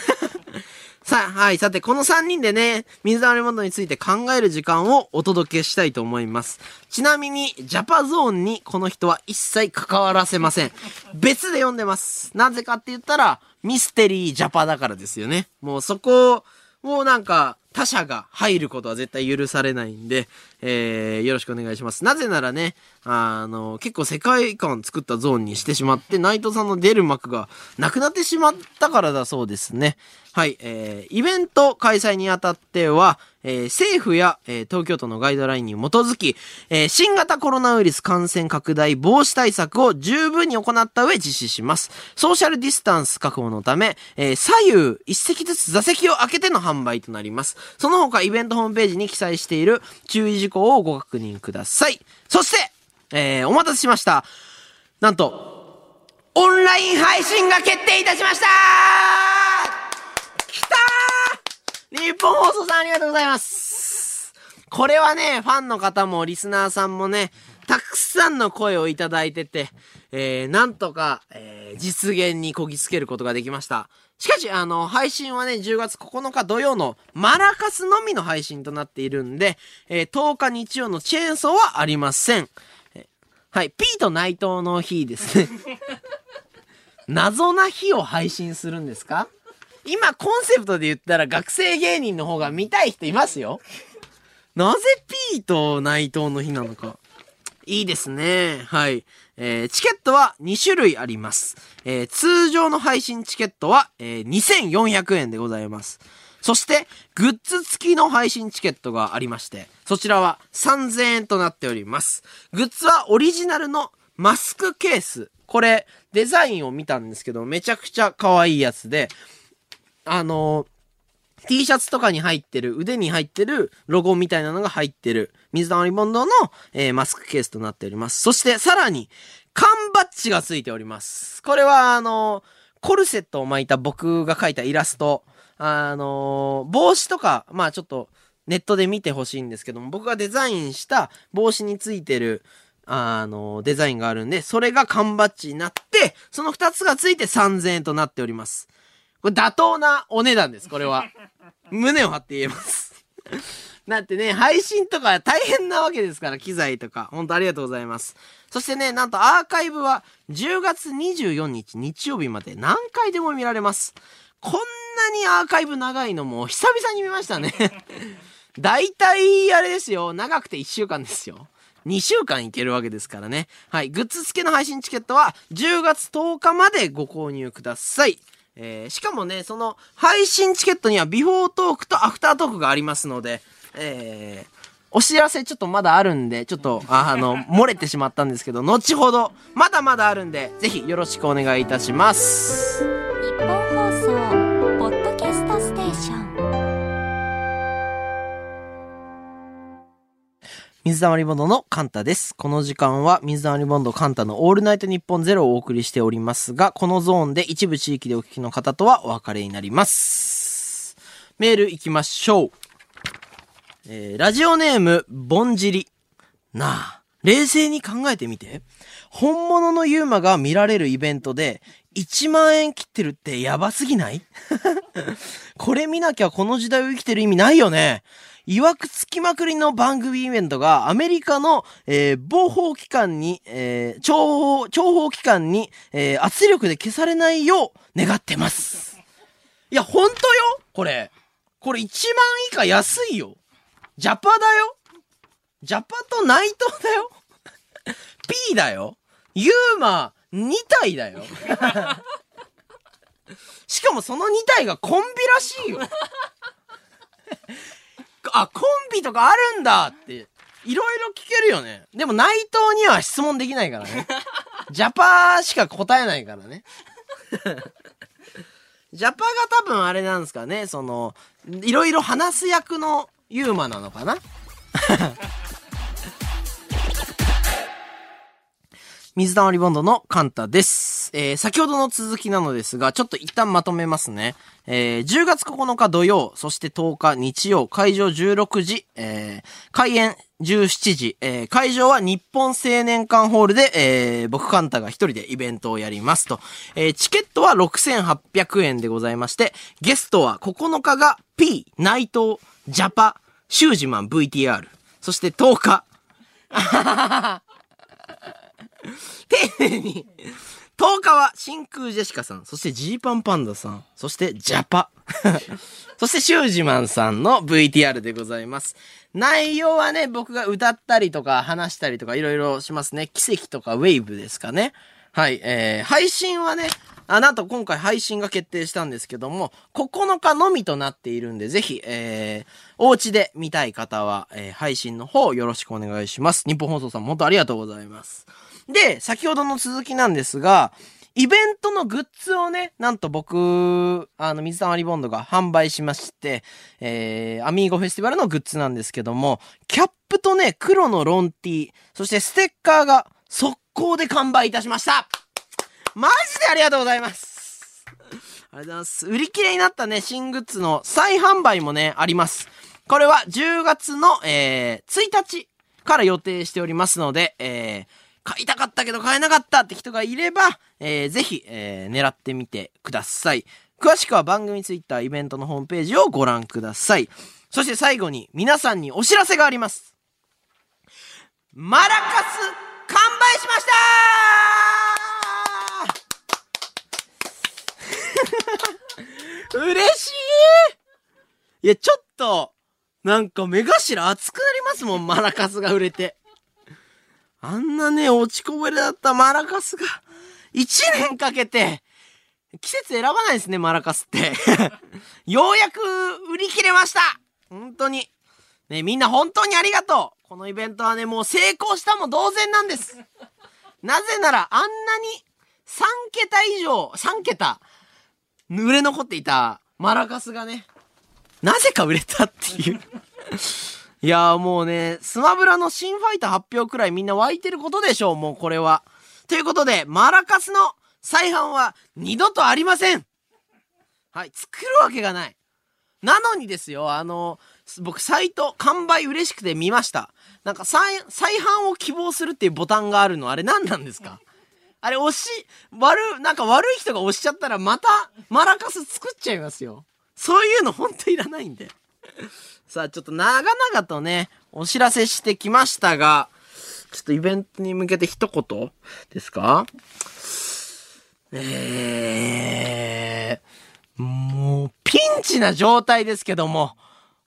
さあ、はい。さて、この3人でね、水溜りボンドについて考える時間をお届けしたいと思います。ちなみに、ジャパゾーンにこの人は一切関わらせません。別で読んでます。なぜかって言ったら、ミステリージャパだからですよね。もうそこを、なんか、他者が入ることは絶対許されないんで、えー、よろしくお願いします。なぜならね、あの、結構世界観作ったゾーンにしてしまって、内藤さんの出る幕がなくなってしまったからだそうですね。はい、えー、イベント開催にあたっては、えー政府や、えー東京都のガイドラインに基づき、えー新型コロナウイルス感染拡大防止対策を十分に行った上実施します。ソーシャルディスタンス確保のため、えー左右一席ずつ座席を空けての販売となります。その他イベントホームページに記載している注意事項をご確認ください。そして、えーお待たせしました。なんと、オンライン配信が決定いたしましたきたー日本放送さんありがとうございますこれはね、ファンの方もリスナーさんもね、たくさんの声をいただいてて、えー、なんとか、えー、実現にこぎつけることができました。しかし、あの、配信はね、10月9日土曜のマラカスのみの配信となっているんで、えー、10日日曜のチェーンソーはありません。えーはい、P と内藤の日ですね。<laughs> 謎な日を配信するんですか？今コンセプトで言ったら学生芸人の方が見たい人いますよ。なぜ P と内藤の日なのか。いいですね。はい。えーチケットは2種類あります。えー通常の配信チケットは、えー2400円でございます。そして、グッズ付きの配信チケットがありまして、そちらは3000円となっております。グッズはオリジナルのマスクケース。これ、デザインを見たんですけど、めちゃくちゃ可愛いやつで、あの T シャツとかに入ってる、腕に入ってるロゴみたいなのが入ってる、水溜りボンドの、えーマスクケースとなっております。そして、さらに、缶バッジがついております。これは、あのコルセットを巻いた僕が描いたイラスト、あの帽子とか、まあちょっと、ネットで見てほしいんですけども、僕がデザインした帽子についてる、あのデザインがあるんで、それが缶バッジになって、その二つがついて3000円となっております。これ妥当なお値段です、これは。<laughs> 胸を張って言えます。だってね、配信とか大変なわけですから、機材とか。本当ありがとうございます。そしてね、なんとアーカイブは10月24日日曜日まで何回でも見られます。こんなにアーカイブ長いのも久々に見ましたね。だいたいあれですよ、長くて1週間ですよ。2週間いけるわけですからね。はい。グッズ付きの配信チケットは10月10日までご購入ください。えーしかもね、その配信チケットにはビフォートークとアフタートークがありますので、えーお知らせちょっとまだあるんで、ちょっと、あの、漏れてしまったんですけど、後ほど、まだまだあるんで、ぜひよろしくお願いいたします。日本放送水溜りボンドのカンタです。この時間は水溜りボンドカンタのオールナイトニッポンゼロをお送りしておりますが、このゾーンで一部地域でお聞きの方とはお別れになります。メール行きましょう。えーラジオネーム、ぼんじり。なあ、冷静に考えてみて。本物のユーマが見られるイベントで、1万円切ってるってやばすぎない？<laughs> これ見なきゃこの時代を生きてる意味ないよね。いわくつきまくりの番組イベントがアメリカの、えー防報機関に、えー諜報、諜報機関に、えー圧力で消されないよう願ってます。いや、ほんとよ？これ。これ1万以下安いよ。ジャパだよ。ジャパと内藤だよ。P だよ。ユーマ2体だよ。しかもその2体がコンビらしいよ。あ、コンビとかあるんだって、いろいろ聞けるよね。でも内藤には質問できないからね。<laughs> ジャパしか答えないからね。<laughs> ジャパが多分あれなんですかね、その、いろいろ話す役のユーマなのかな水溜りボンドのカンタです。えー、先ほどの続きなのですが、ちょっと一旦まとめますね。えー、10月9日土曜、そして10日日曜、会場16時、えー、開演17時、えー、会場は日本青年館ホールで、えー、僕カンタが一人でイベントをやりますと。えー、チケットは6800円でございまして、ゲストは9日が P、内藤、ジャパ、シュージマン VTR、そして10日、<laughs> 丁寧に。10日は真空ジェシカさん、そしてジーパンパンダさん、そしてジャパ。<laughs> そしてシュージマンさんの VTR でございます。内容はね、僕が歌ったりとか話したりとかいろいろしますね。奇跡とかウェイブですかね。はい、えー、配信はね、あ、なんと今回配信が決定したんですけども、9日のみとなっているんで、ぜひ、えー、お家で見たい方は、えー、配信の方よろしくお願いします。日本放送さんも本当ありがとうございます。で、先ほどの続きなんですが、イベントのグッズをね、なんと僕、あの、水溜りボンドが販売しまして、えー、アミーゴフェスティバルのグッズなんですけども、キャップとね、黒のロンティー、そしてステッカーが速攻で完売いたしましたマジでありがとうございますありがとうございます。売り切れになったね、新グッズの再販売もね、あります。これは10月の、えー、1日から予定しておりますので、えー、買いたかったけど買えなかったって人がいれば、えー、ぜひ、えー、狙ってみてください。詳しくは番組ツイッターイベントのホームページをご覧ください。そして最後に皆さんにお知らせがあります。マラカス完売しました <laughs> 嬉しいいや、ちょっと、なんか目頭熱くなりますもん、マラカスが売れて。あんなね、落ちこぼれだったマラカスが、一年かけて、季節選ばないですね、マラカスって。<laughs> ようやく売り切れました本当に。ね、みんな本当にありがとうこのイベントはね、もう成功したも同然なんです。なぜなら、あんなに3桁以上、3桁、売れ残っていたマラカスがね、なぜか売れたっていう。いやーもうね、スマブラの新ファイター発表くらいみんな湧いてることでしょう、もうこれは。ということで、マラカスの再販は二度とありませんはい、作るわけがない。なのにですよ、あの、僕サイト完売嬉しくて見ました。なんか再、再販を希望するっていうボタンがあるの、あれ何なんですか？あれ押し、悪、なんか悪い人が押しちゃったらまたマラカス作っちゃいますよ。そういうのほんといらないんで。さあ、ちょっと長々とね、お知らせしてきましたが、ちょっとイベントに向けて一言ですか？えー、もう、ピンチな状態ですけども、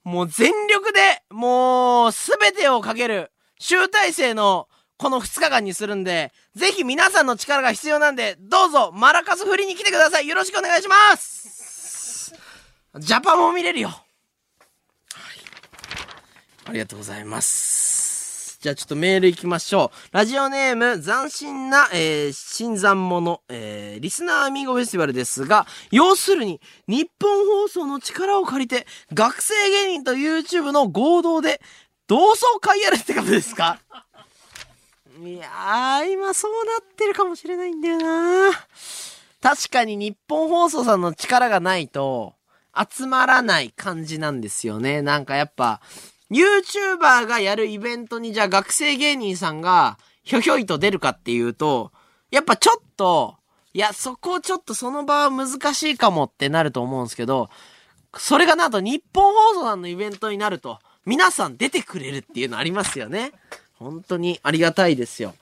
もう全力で、もう、すべてをかける、集大成の、この2日間にするんで、ぜひ皆さんの力が必要なんで、どうぞ、マラカス振りに来てください。よろしくお願いしますジャパンも見れるよ。ありがとうございます。じゃあちょっとメール行きましょう。ラジオネーム、斬新な、えー、新参者、えー、リスナーアミーゴフェスティバルですが、要するに、日本放送の力を借りて、学生芸人と YouTube の合同で、同窓会やるってことですか？いやー、今そうなってるかもしれないんだよな確かに日本放送さんの力がないと、集まらない感じなんですよね。なんかやっぱ、YouTuber がやるイベントにじゃあ学生芸人さんがひょひょいと出るかっていうと、やっぱちょっと、いや、そこちょっとその場は難しいかもってなると思うんですけど、それがなんと日本放送さんのイベントになると、皆さん出てくれるっていうのありますよね。本当にありがたいですよ。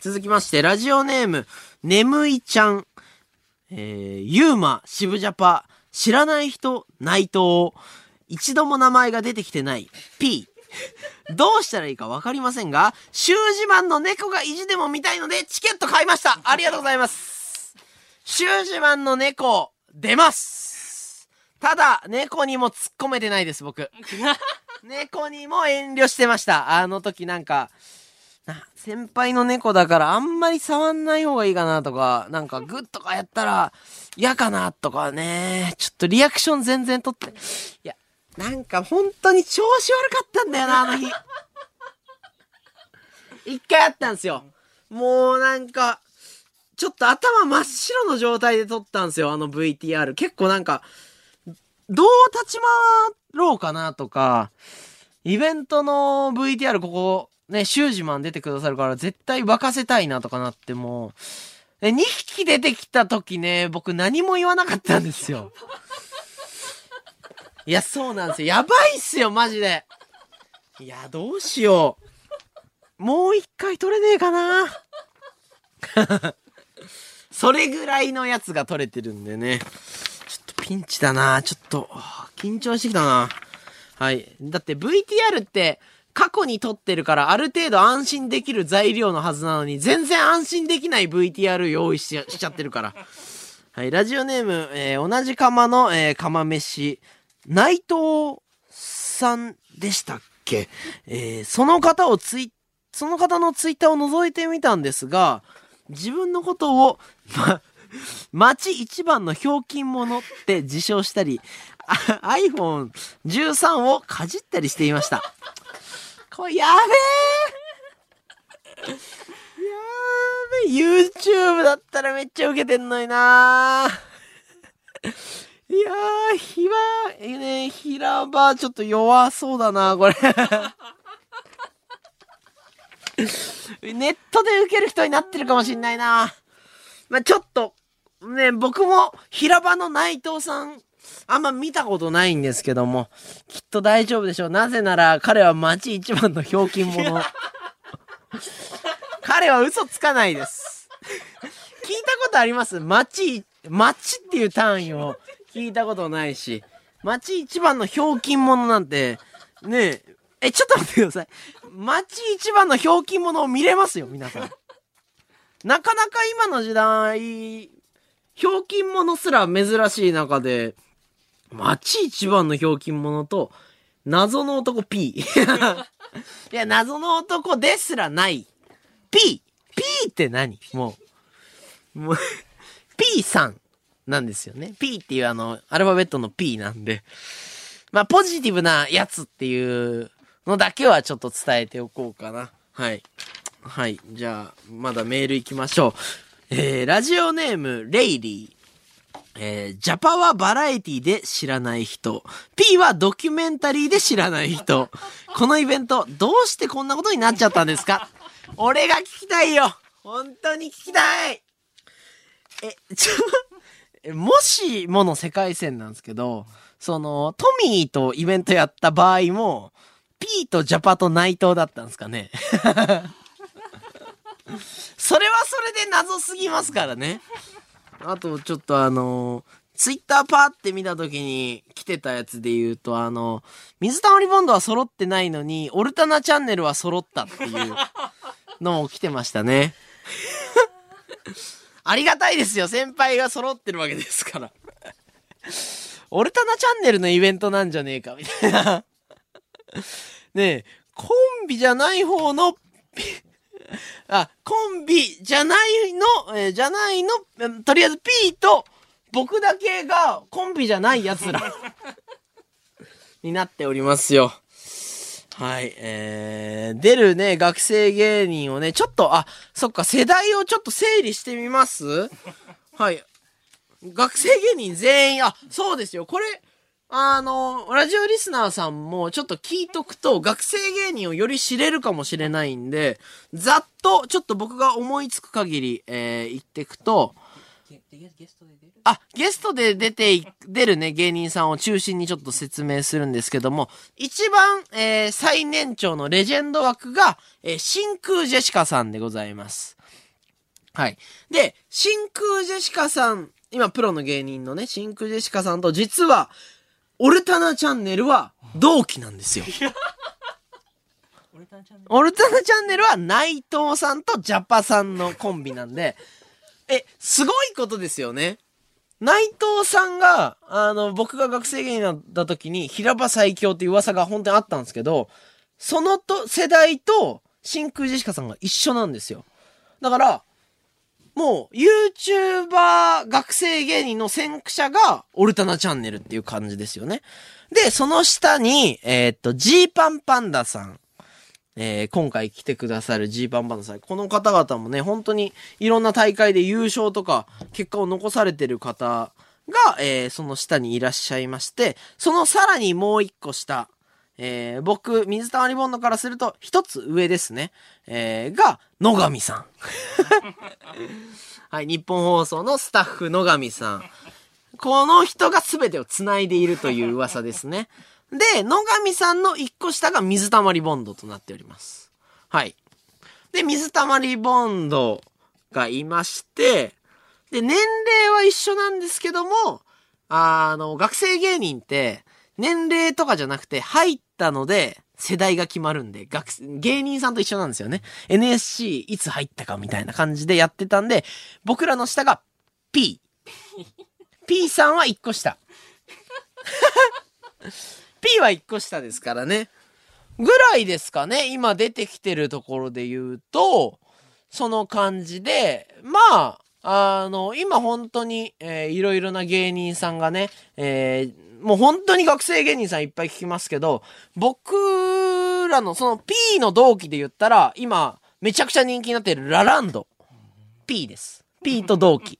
続きまして、ラジオネーム、眠いちゃん。えー、ユーマ、渋ジャパ、知らない人、内藤。一度も名前が出てきてない P。どうしたらいいかわかりませんが、シュージマンの猫が意地でも見たいのでチケット買いましたありがとうございますシュージマンの猫、出ますただ、猫にも突っ込めてないです、僕。猫にも遠慮してました。あの時なんか、先輩の猫だからあんまり触んない方がいいかなとか、なんかグッとかやったら嫌かなとかね、ちょっとリアクション全然取って、いや、なんか本当に調子悪かったんだよな、あの日。<laughs> 一回あったんですよ。もうなんか、ちょっと頭真っ白の状態で撮ったんですよ、あの VTR。結構なんか、どう立ち回ろうかなとか、イベントの VTR ここ、ね、シュージマン出てくださるから絶対沸かせたいなとかなっても、2匹出てきた時ね、僕何も言わなかったんですよ。いや、そうなんですよ。やばいっすよ、マジで。いや、どうしよう。もう一回撮れねえかな。<laughs> それぐらいのやつが撮れてるんでね。ちょっとピンチだな。ちょっと、緊張してきたな。はい。だって VTR って過去に撮ってるからある程度安心できる材料のはずなのに全然安心できない VTR 用意しちゃしちゃってるから。はい。ラジオネーム、えー同じ釜の、えー釜飯、内藤さんでしたっけ？えーその方をツイ、その方のツイッターを覗いてみたんですが、自分のことを、ま、街一番のひょうきん者って自称したり、iPhone13 をかじったりしていました。これやべえやべえ !YouTube だったらめっちゃウケてんのにないやー、ひば、えね、平場ちょっと弱そうだな、これ。<laughs> ネットで受ける人になってるかもしんないな。まあ、ちょっと、ね、僕も平場の内藤さん、あんま見たことないんですけども、きっと大丈夫でしょう。なぜなら彼は街一番のひょうきん者。<laughs> 彼は嘘つかないです。聞いたことあります？街、街っていう単位を聞いたことないし、街一番のひょうきん者なんて、ねえ、え、ちょっと待ってください。街一番のひょうきん者を見れますよ、皆さん。なかなか今の時代、ひょうきん者すら珍しい中で、街一番のひょうきん者と、謎の男 P。<laughs> いや、謎の男ですらない。P。P って何？もう。もう、P さんなんですよね。P っていうあの、アルファベットの P なんで。まあ、ポジティブなやつっていうのだけはちょっと伝えておこうかな。はい。はい。じゃあ、まだメール行きましょう。えー、ラジオネーム、レイリー。えー、ジャパはバラエティで知らない人。P はドキュメンタリーで知らない人。このイベント、どうしてこんなことになっちゃったんですか？俺が聞きたいよ本当に聞きたいえ、ちょ、もしもの世界線なんですけど、その、トミーとイベントやった場合も、P とジャパと内藤だったんですかね <laughs> それはそれで謎すぎますからね。あと、ちょっとあのツイッターパーって見た時に来てたやつで言うと、あの、水溜りボンドは揃ってないのに、オルタナチャンネルは揃ったっていうのも来てましたね。ありがたいですよ。先輩が揃ってるわけですから。オルタナチャンネルのイベントなんじゃねえか、みたいな。ねえ、コンビじゃない方の、あ、コンビじゃないの、えーじゃないの、とりあえず P と僕だけがコンビじゃない奴らになっておりますよ。はい、えー、出るね、学生芸人をね、ちょっと、あ、そっか、世代をちょっと整理してみます？<laughs> はい。学生芸人全員、あ、そうですよ。これ、あの、ラジオリスナーさんもちょっと聞いとくと、学生芸人をより知れるかもしれないんで、ざっと、ちょっと僕が思いつく限り、えー、言ってくと、あ、ゲストで出てい、出るね、芸人さんを中心にちょっと説明するんですけども、一番、えー最年長のレジェンド枠が、えー真空ジェシカさんでございます。はい。で、真空ジェシカさん、今プロの芸人のね、真空ジェシカさんと実は、オルタナチャンネルは同期なんですよ。<laughs> オルタナチャンネルは内藤さんとジャパさんのコンビなんで、え、すごいことですよね。内藤さんが、あの、僕が学生芸人だった時に、平場最強っていう噂が本当にあったんですけど、そのと、世代と、真空ジェシカさんが一緒なんですよ。だから、もう、YouTuber 学生芸人の先駆者が、オルタナチャンネルっていう感じですよね。で、その下に、えーっと、ジーパンパンダさん。えー今回来てくださるジーパンパンダさん。この方々もね、本当にいろんな大会で優勝とか、結果を残されてる方が、えーその下にいらっしゃいまして、そのさらにもう一個下、えー僕、水溜りボンドからすると、一つ上ですね。えーが、野上さん。<laughs> はい、日本放送のスタッフ野上さん。この人が全てを繋いでいるという噂ですね。で、野上さんの一個下が水溜りボンドとなっております。はい。で、水溜りボンドがいまして、で、年齢は一緒なんですけども、あの、学生芸人って、年齢とかじゃなくて、入ったので、世代が決まるんで、学、芸人さんと一緒なんですよね。NSC いつ入ったかみたいな感じでやってたんで、僕らの下が P。P さんは一個下。P は一個下ですからね。ぐらいですかね。今出てきてるところで言うと、その感じで、まあ、あの、今本当に、えーいろいろな芸人さんがね、えーもう本当に学生芸人さんいっぱい聞きますけど、僕らのその P の同期で言ったら、今、めちゃくちゃ人気になってるラランド。P です。P と同期。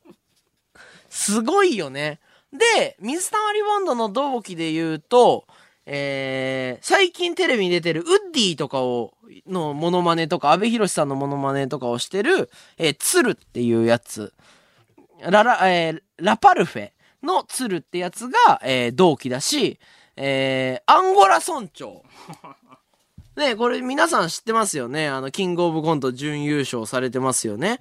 すごいよね。で、水溜りボンドの同期で言うと、えー、最近テレビに出てるウッディとかを、のモノマネとか、安部寛さんのモノマネとかをしてる、えー、ツルっていうやつ。ララ、えー、ラパルフェのツルってやつが、えー、同期だし、えー、アンゴラ村長。ねこれ皆さん知ってますよね？あの、キングオブコント準優勝されてますよね？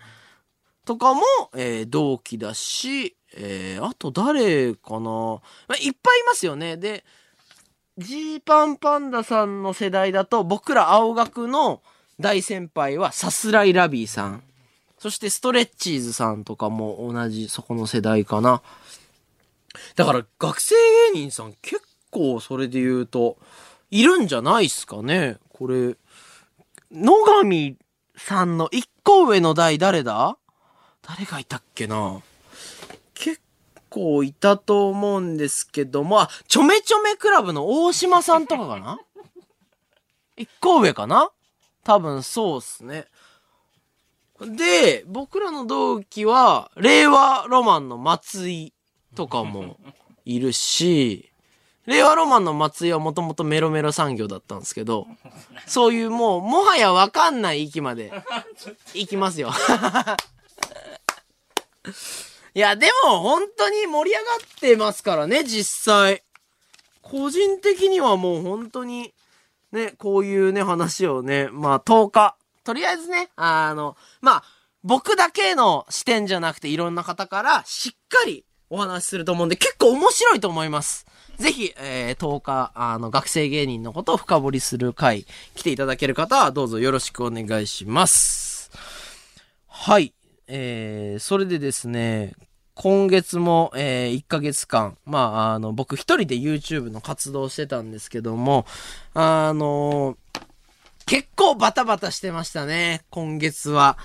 とかも、えー同期だし、えーあと誰かな、まあ、いっぱいいますよね。で、ジーパンパンダさんの世代だと、僕ら青学の大先輩はさすらいラビーさん。そしてストレッチーズさんとかも同じそこの世代かな。だから学生芸人さん結構それで言うと、いるんじゃないっすかね。これ、野上さんの一個上の代誰だ？誰がいたっけな？構いたと思うんですけども、あ、ちょめちょめクラブの大島さんとかかな？<laughs> 一個上かな？多分そうっすね。で、僕らの同期は、令和ロマンの松井とかもいるし、<laughs> 令和ロマンの松井はもともとメロメロ産業だったんですけど、そういうもう、もはやわかんない域まで行きますよ。<laughs> いや、でも本当に盛り上がってますからね、実際。個人的にはもう本当に、ね、こういうね、話をね、まあ10日。とりあえずね、あの、まあ、僕だけの視点じゃなくていろんな方からしっかりお話しすると思うんで結構面白いと思います。ぜひ、えー、10日、あの、学生芸人のことを深掘りする回、来ていただける方はどうぞよろしくお願いします。はい。えー、それでですね、今月も、えー、1ヶ月間、まあ、あの、僕一人で YouTube の活動してたんですけども、あの結構バタバタしてましたね、今月は。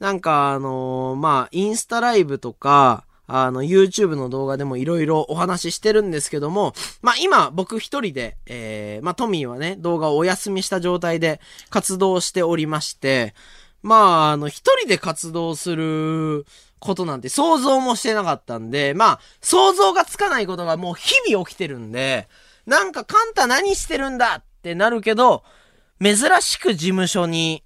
なんか、あのまあ、インスタライブとか、あの、YouTube の動画でもいろいろお話ししてるんですけども、まあ、今、僕一人で、えー、まあ、トミーはね、動画をお休みした状態で活動しておりまして、まあ、あの、一人で活動することなんて想像もしてなかったんで、まあ、想像がつかないことがもう日々起きてるんで、なんか、カンタ何してるんだってなるけど、珍しく事務所に、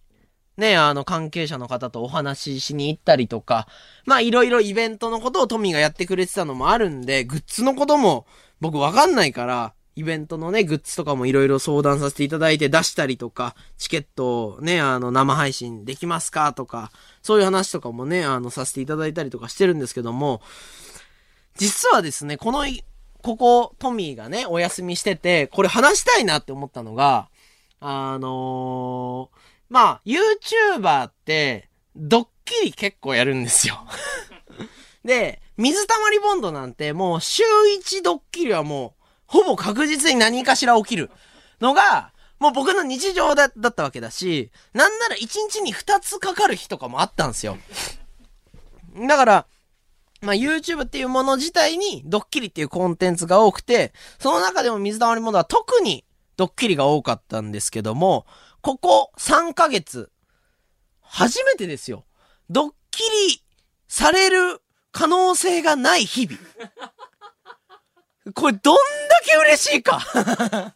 ね、あの、関係者の方とお話ししに行ったりとか、まあ、いろいろイベントのことをトミーがやってくれてたのもあるんで、グッズのことも僕わかんないから、イベントのね、グッズとかもいろいろ相談させていただいて出したりとか、チケットをね、あの、生配信できますか？とか、そういう話とかもね、あの、させていただいたりとかしてるんですけども、実はですね、このい、ここ、トミーがね、お休みしてて、これ話したいなって思ったのが、あのー、まあ、YouTuber って、ドッキリ結構やるんですよ。<laughs> で、水溜りボンドなんてもう週1ドッキリはもう、ほぼ確実に何かしら起きるのが、もう僕の日常だだったわけだし、なんなら1日に2つかかる日とかもあったんですよ。だから、まあ、YouTube っていうもの自体にドッキリっていうコンテンツが多くて、その中でも水溜りボンドは特にドッキリが多かったんですけども、ここ3ヶ月、初めてですよ。ドッキリされる可能性がない日々。これどんだけ嬉しいか。<laughs>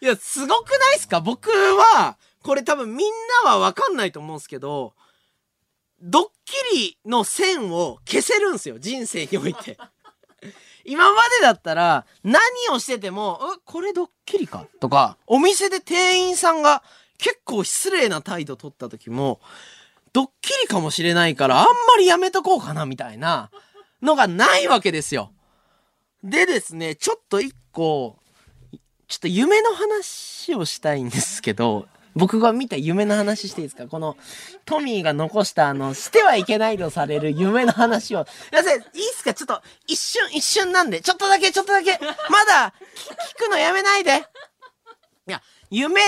いや、すごくないですか？僕は、これ多分みんなはわかんないと思うんすけど、ドッキリの線を消せるんすよ、人生において。今までだったら、何をしてても、え、これドッキリか？とか、お店で店員さんが結構失礼な態度取った時も、ドッキリかもしれないから、あんまりやめとこうかな、みたいなのがないわけですよ。でですね、ちょっと一個、ちょっと夢の話をしたいんですけど、僕が見た夢の話していいですか？この、トミーが残したあの、してはいけないとされる夢の話を。いませ、いいっすか？ちょっと、一瞬、一瞬なんで、ちょっとだけ、ちょっとだけ、まだ、聞くのやめないで。いや、夢、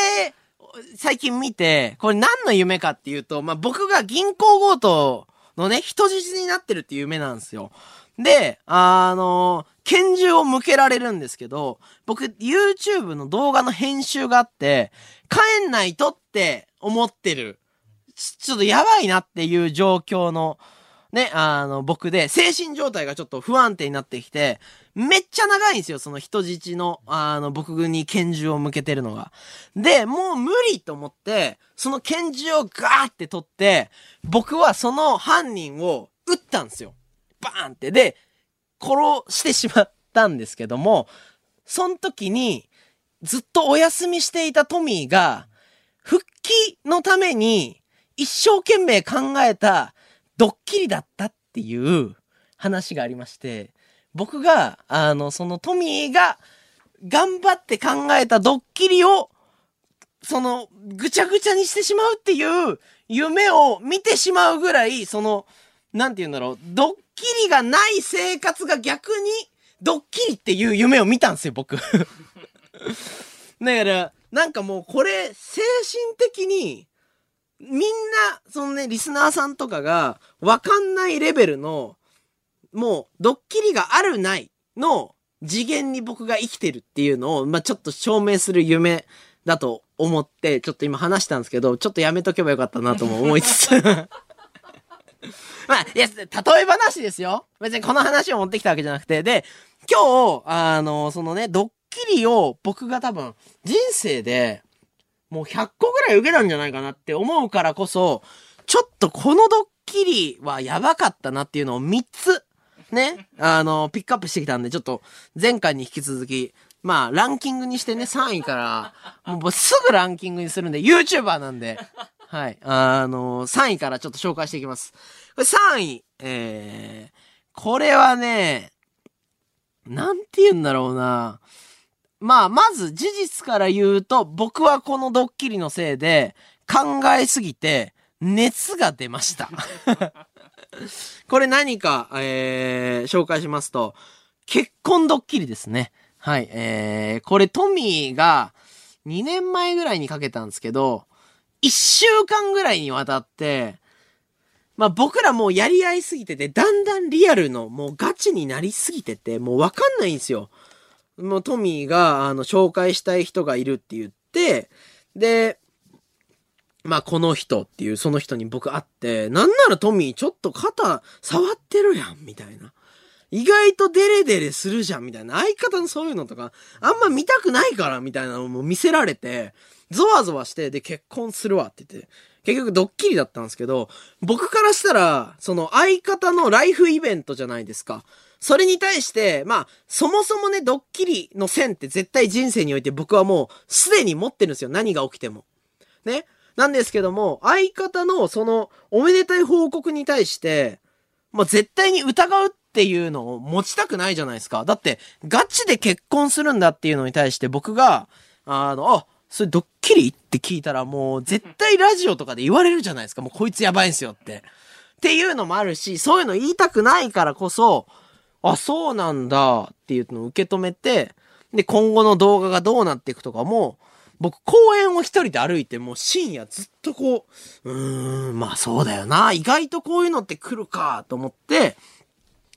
最近見て、これ何の夢かっていうと、まあ、僕が銀行強盗のね、人質になってるっていう夢なんですよ。で、あの拳銃を向けられるんですけど、僕、YouTube の動画の編集があって、帰んないとって思ってる。ちちょっとやばいなっていう状況の、ね、あの、僕で、精神状態がちょっと不安定になってきて、めっちゃ長いんですよ、その人質の、あの、僕に拳銃を向けてるのが。で、もう無理と思って、その拳銃をガーって取って、僕はその犯人を撃ったんですよ。バーンって。で、殺してしまったんですけども、その時に、ずっとお休みしていたトミーが、復帰のために、一生懸命考えたドッキリだったっていう話がありまして、僕が、あの、そのトミーが頑張って考えたドッキリを、その、ぐちゃぐちゃにしてしまうっていう夢を見てしまうぐらい、その、なんて言うんだろう、ドッキリがない生活が逆に、ドッキリっていう夢を見たんですよ、僕。<laughs> だから、なんかもうこれ、精神的に、みんな、そのね、リスナーさんとかが、わかんないレベルの、もう、ドッキリがあるないの次元に僕が生きてるっていうのを、まあ、ちょっと証明する夢だと思って、ちょっと今話したんですけど、ちょっとやめとけばよかったなとも思いつつ。<laughs> <laughs> まあ、いや、例え話ですよ。別にこの話を持ってきたわけじゃなくて。で、今日、あの、そのね、ドッキリを僕が多分、人生で、もう100個ぐらい受けたんじゃないかなって思うからこそ、ちょっとこのドッキリはやばかったなっていうのを3つ、ね、あの、ピックアップしてきたんで、ちょっと前回に引き続き、まあ、ランキングにしてね、3位から、もうすぐランキングにするんで、YouTuber なんで、はい、あの、3位からちょっと紹介していきます。これ3位、えー、これはね、なんて言うんだろうな。まあ、まず事実から言うと、僕はこのドッキリのせいで考えすぎて熱が出ました。<laughs> これ何か、えー、紹介しますと、結婚ドッキリですね。はい、えー、これトミーが2年前ぐらいにかけたんですけど、1週間ぐらいにわたって、まあ僕らもうやり合いすぎてて、だんだんリアルのもうガチになりすぎてて、もうわかんないんですよ。もうトミーが、あの、紹介したい人がいるって言って、で、まあこの人っていう、その人に僕会って、なんならトミーちょっと肩触ってるやん、みたいな。意外とデレデレするじゃん、みたいな。相方のそういうのとか、あんま見たくないから、みたいなのも見せられて、ゾワゾワして、で、結婚するわって言って、結局ドッキリだったんですけど、僕からしたら、その相方のライフイベントじゃないですか。それに対して、まあ、そもそもね、ドッキリの線って絶対人生において僕はもうすでに持ってるんですよ。何が起きても。ね。なんですけども、相方のそのおめでたい報告に対して、まあ、絶対に疑うっていうのを持ちたくないじゃないですか。だって、ガチで結婚するんだっていうのに対して僕が、あの、あ、それドッキリ？って聞いたらもう絶対ラジオとかで言われるじゃないですか。もうこいつやばいんすよって。っていうのもあるし、そういうの言いたくないからこそ、あ、そうなんだっていうのを受け止めて、で、今後の動画がどうなっていくとかも、僕公園を一人で歩いてもう深夜ずっとこう、うーん、まあそうだよな。意外とこういうのって来るかと思って、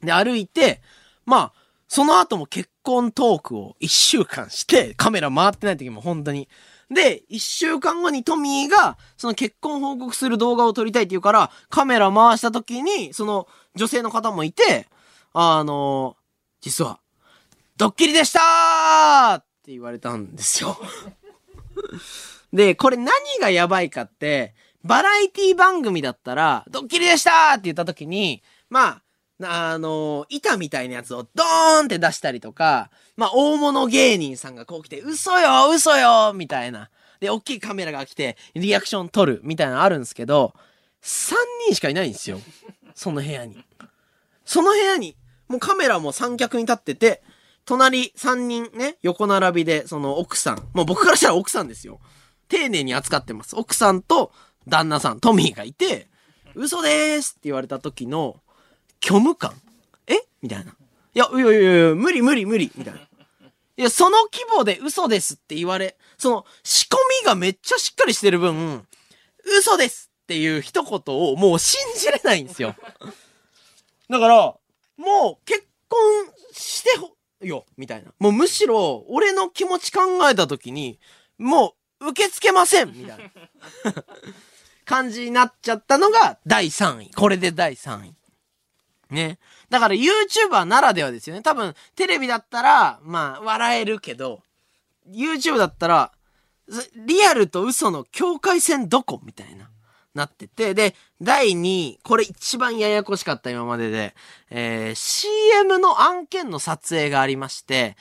で、歩いて、まあ、その後も結婚トークを一週間して、カメラ回ってない時も本当に。で、一週間後にトミーが、その結婚報告する動画を撮りたいって言うから、カメラ回した時に、その女性の方もいて、あの、実は、ドッキリでしたーって言われたんですよ。<laughs> で、これ何がやばいかって、バラエティ番組だったら、ドッキリでしたーって言った時に、まあ、あの、板みたいなやつをドーンって出したりとか、まあ、大物芸人さんがこう来て、嘘よ嘘よみたいな。で、大きいカメラが来て、リアクション撮るみたいなのあるんですけど、3人しかいないんですよ。その部屋に。その部屋に、もうカメラも三脚に立ってて、隣3人ね、横並びで、その奥さん。もう僕からしたら奥さんですよ。丁寧に扱ってます。奥さんと旦那さん、トミーがいて、嘘でーすって言われた時の虚無感？え？みたいな。いや、いやいやいや、無理無理無理、みたいな。いや、その規模で嘘ですって言われ、その仕込みがめっちゃしっかりしてる分、嘘ですっていう一言をもう信じれないんですよ。だから、もう結婚してほ、よ、みたいな。もうむしろ、俺の気持ち考えた時に、もう受け付けませんみたいな。感じになっちゃったのが第3位。これで第3位。ね。だから YouTuber ならではですよね。多分、テレビだったら、まあ、笑えるけど、YouTube だったら、リアルと嘘の境界線どこみたいな。なってて。で、第2位、これ一番ややこしかった今までで、えー CM の案件の撮影がありまして、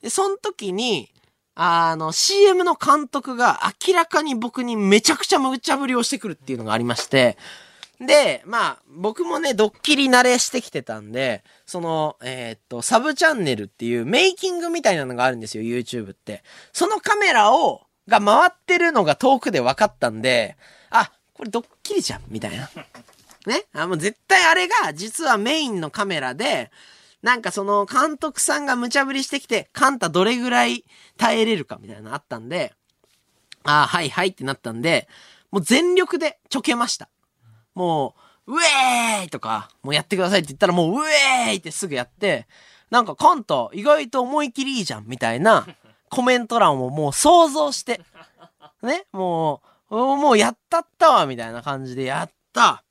で、その時に、あの、CM の監督が明らかに僕にめちゃくちゃ無茶ぶりをしてくるっていうのがありまして、で、まあ、僕もね、ドッキリ慣れしてきてたんで、その、えーっと、サブチャンネルっていうメイキングみたいなのがあるんですよ、YouTube って。そのカメラを、が回ってるのが遠くで分かったんで、あ、これドッキリじゃん、みたいな。<laughs> ね？あ、もう絶対あれが、実はメインのカメラで、なんかその監督さんが無茶ぶりしてきて、カンタどれぐらい耐えれるかみたいなのあったんで、ああ、はいはいってなったんで、もう全力でちょけました。もう、ウェーイとか、もうやってくださいって言ったらもうウェーイってすぐやって、なんかカンタ意外と思い切りいいじゃんみたいな <laughs> コメント欄をもう想像して、ね、もう、おもうやったったわみたいな感じでやった。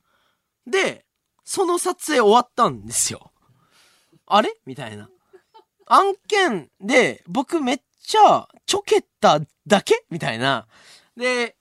で、その撮影終わったんですよ。あれみたいな。案件で僕めっちゃちょけただけみたいな。で、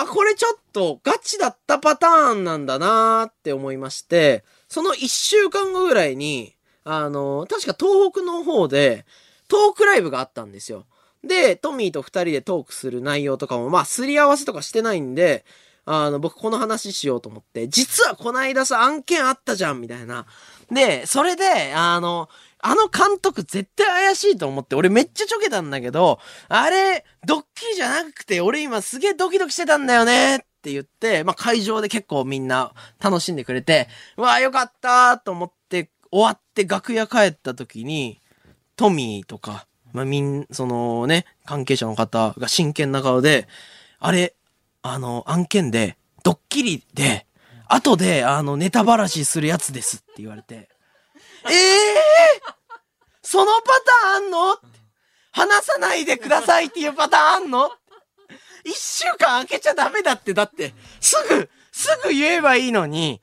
あ、これちょっとガチだったパターンなんだなーって思いまして、その一週間後ぐらいに、あの、確か東北の方でトークライブがあったんですよ。で、トミーと二人でトークする内容とかも、まあ、すり合わせとかしてないんで、あの、僕この話しようと思って、実はこないださ、案件あったじゃん、みたいな。で、それで、あの、あの監督絶対怪しいと思って、俺めっちゃちょけたんだけど、あれ、ドッキリじゃなくて、俺今すげえドキドキしてたんだよねって言って、まあ会場で結構みんな楽しんでくれて、うわあよかったーと思って、終わって楽屋帰った時に、トミーとか、まあみん、そのね、関係者の方が真剣な顔で、あれ、あの、案件で、ドッキリで、後で、あの、ネタばらしするやつですって言われて、ええー、そのパターンあんの？話さないでくださいっていうパターンあんの？一週間空けちゃダメだって、だって、すぐ、すぐ言えばいいのに、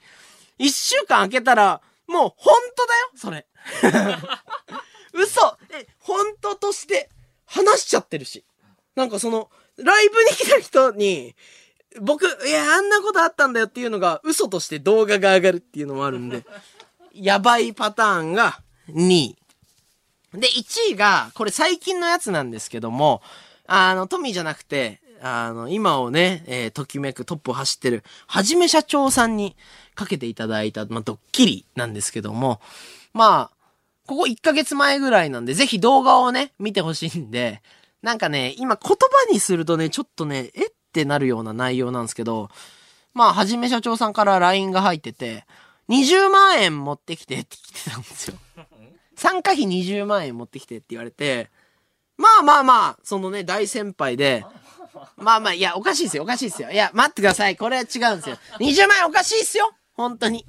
一週間空けたら、もう本当だよ、それ。<laughs> 嘘。え、本当として話しちゃってるし。なんかその、ライブに来た人に、僕、いや、あんなことあったんだよっていうのが、嘘として動画が上がるっていうのもあるんで、やばいパターンが2位。で、1位が、これ最近のやつなんですけども、あの、トミーじゃなくて、あの、今をね、えーときめくトップを走ってる、はじめ社長さんにかけていただいた、まあ、ドッキリなんですけども、まあ、ここ1ヶ月前ぐらいなんで、ぜひ動画をね、見てほしいんで、なんかね、今言葉にするとね、ちょっとね、えってなるような内容なんですけど、まあ、はじめ社長さんから LINE が入ってて、20万円持ってきてって来てたんですよ。参加費20万円持ってきてって言われて、まあまあまあ、そのね、大先輩で、まあまあ、いや、おかしいですよ、おかしいですよ。いや、待ってください。これは違うんですよ。20万円おかしいっすよ本当に。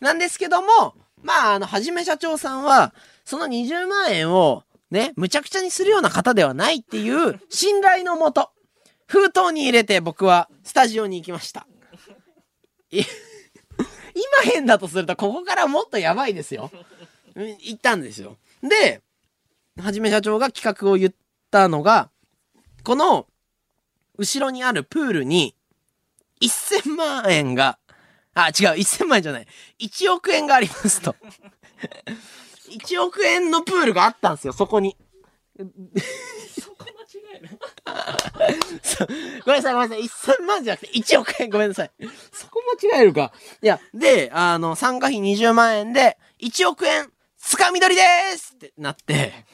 なんですけども、まあ、あの、はじめ社長さんは、その20万円を、ね、むちゃくちゃにするような方ではないっていう信頼のもと、封筒に入れて僕はスタジオに行きました。い今変だとすると、ここからもっとやばいですよ。う <laughs> ん行ったんですよ。で、はじめ社長が企画を言ったのが、この、後ろにあるプールに、1000万円が、あ、違う、1000万円じゃない。1億円がありますと。<laughs> 1億円のプールがあったんですよ、そこに。<laughs> ごめんなさい、ごめんなさい。1000万じゃなくて1億円、ごめんなさい。そこ間違えるか。いや、で、あの、参加費20万円で、1億円、つかみ取りですってなって、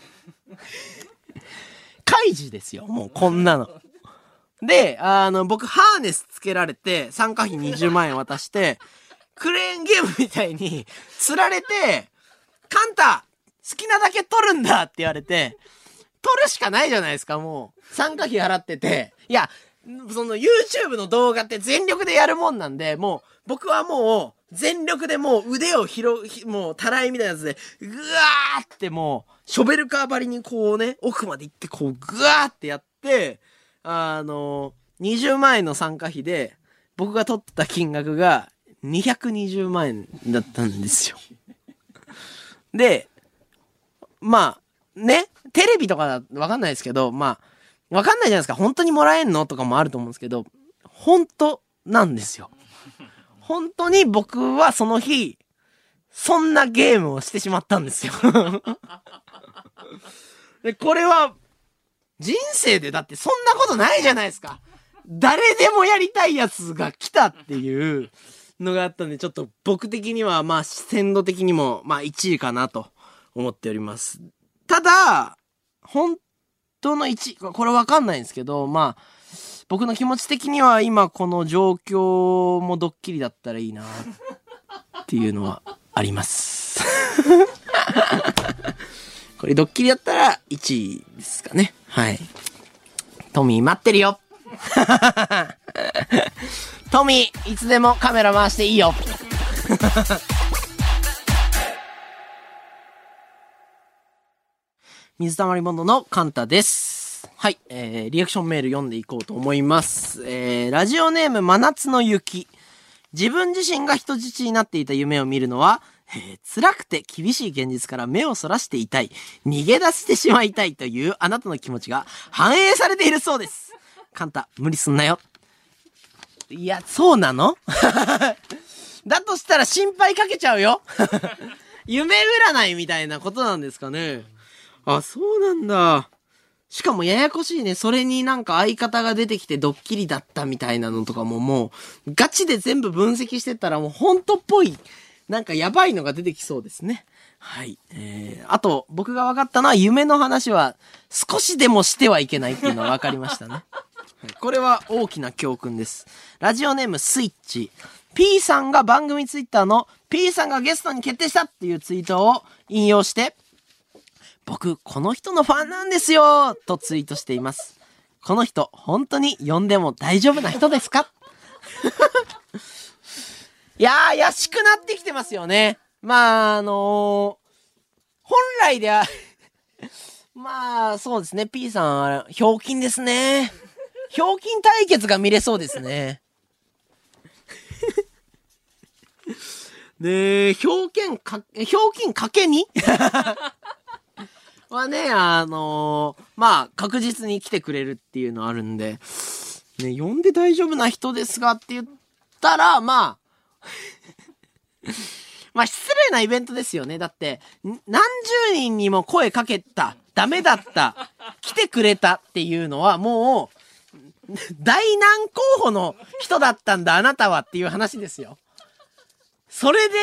開示ですよ、もうこんなの。で、あの、僕、ハーネスつけられて、参加費20万円渡して、クレーンゲームみたいに、釣られて、カンタ好きなだけ取るんだって言われて、取るしかないじゃないですか、もう。参加費払ってて。いや、その YouTube の動画って全力でやるもんなんで、もう、僕はもう、全力でもう腕を広、もう、たらいみたいなやつで、ぐわーってもう、ショベルカー張りにこうね、奥まで行ってこう、ぐわーってやって、あの、20万円の参加費で、僕が取った金額が220万円だったんですよ。で、まあ、ね、テレビとかだわかんないですけど、まあ、わかんないじゃないですか。本当にもらえんのとかもあると思うんですけど、本当なんですよ。本当に僕はその日、そんなゲームをしてしまったんですよ。で、これは、人生でだってそんなことないじゃないですか。誰でもやりたいやつが来たっていうのがあったんで、ちょっと僕的には、まあ、鮮度的にも、まあ、1位かなと思っております。ただ、本当の1、これわかんないんですけど、まあ、僕の気持ち的には今この状況もドッキリだったらいいなっていうのはあります。<laughs> これドッキリだったら1位ですかね。はい。トミー待ってるよ <laughs> トミー、いつでもカメラ回していいよ <laughs> 水溜りボンドのカンタです。はい、えー、リアクションメール読んでいこうと思います。えー、ラジオネーム真夏の雪。自分自身が人質になっていた夢を見るのは、えー辛くて厳しい現実から目をそらしていたい、逃げ出してしまいたいというあなたの気持ちが反映されているそうです。カンタ、無理すんなよ。いや、そうなの？<laughs> だとしたら心配かけちゃうよ。<laughs> 夢占いみたいなことなんですかね。あ、そうなんだ。しかもややこしいね。それになんか相方が出てきてドッキリだったみたいなのとかももう、ガチで全部分析してったらもう本当っぽい、なんかやばいのが出てきそうですね。はい。えー、あと、僕が分かったのは夢の話は少しでもしてはいけないっていうのは分かりましたね。<laughs> はいこれは大きな教訓です。ラジオネームスイッチ。P さんが番組ツイッターの P さんがゲストに決定したっていうツイートを引用して、僕、この人のファンなんですよとツイートしています。この人、本当に呼んでも大丈夫な人ですか？<laughs> いやー、怪しくなってきてますよね。まあ、あのー本来では、<laughs> まあ、そうですね。P さん、ひょうきんですね。ひょうきん対決が見れそうですね。ねえ、ひょうきんか、ひょうきんかけに <laughs> はね、あのーまあ、確実に来てくれるっていうのあるんで、ね、呼んで大丈夫な人ですがって言ったら、まあ、<laughs> まあ、失礼なイベントですよね。だって、何十人にも声かけた、ダメだった、来てくれたっていうのはもう、大難候補の人だったんだ、あなたはっていう話ですよ。それで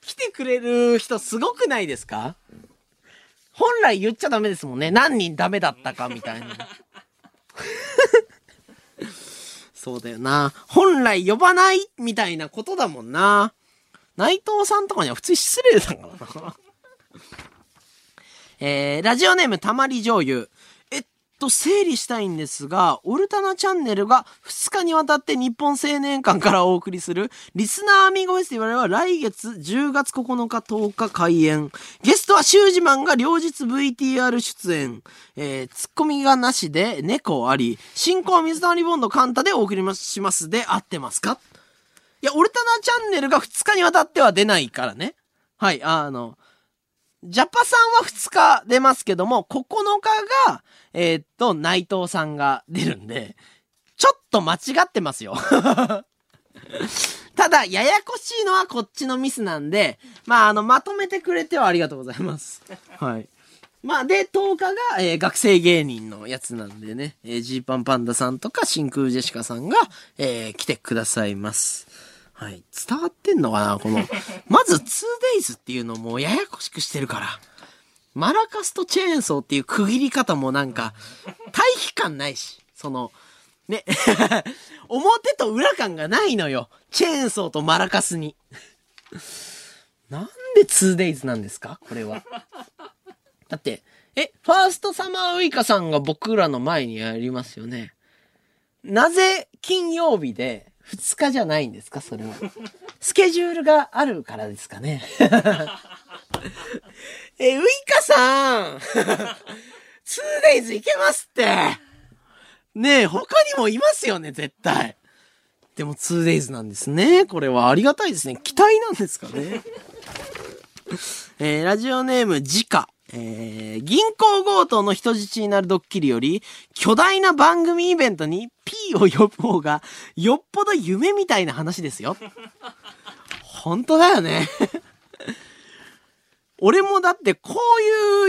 来てくれる人すごくないですか？本来言っちゃダメですもんね。何人ダメだったかみたいな。<laughs> そうだよな。本来呼ばないみたいなことだもんな。内藤さんとかには普通失礼だからな。<laughs> えー、ラジオネームたまり醤油。と整理したいんですが、オルタナチャンネルが2日にわたって日本青年館からお送りするリスナーアミゴフェスティバルは来月10月9日10日開演。ゲストはシュージマンが両日 VTR 出演。えー、ツッコミがなしで猫あり。進行は水溜りボンドカンタでお送りしますで合ってますか？いや、オルタナチャンネルが2日にわたっては出ないからね。はい、あの、ジャパさんは2日出ますけども、9日が、えーっと、内藤さんが出るんで、ちょっと間違ってますよ。<laughs> ただ、ややこしいのはこっちのミスなんで、まあ、あの、まとめてくれてはありがとうございます。はい。まあ、で、10日が、えー学生芸人のやつなんでね、えジーパンパンダさんとか真空ジェシカさんが、えー来てくださいます。はい。伝わってんのかな？この、まず 2days っていうのもややこしくしてるから。マラカスとチェーンソーっていう区切り方もなんか、対比感ないし、その、ね、<laughs> 表と裏感がないのよ。チェーンソーとマラカスに。なんで 2days なんですか？これは。だって、え、ファーストサマーウイカさんが僕らの前にやりますよね。なぜ金曜日で2日じゃないんですかそれは。スケジュールがあるからですかね。<laughs> え、ウイカさん !2days いけますってねえ、他にもいますよね、絶対。でも 2days なんですね。これはありがたいですね。期待なんですかね。えーラジオネーム、ジカ。えー銀行強盗の人質になるドッキリより、巨大な番組イベントに P を呼ぶ方が、よっぽど夢みたいな話ですよ。本当だよね。俺もだってこ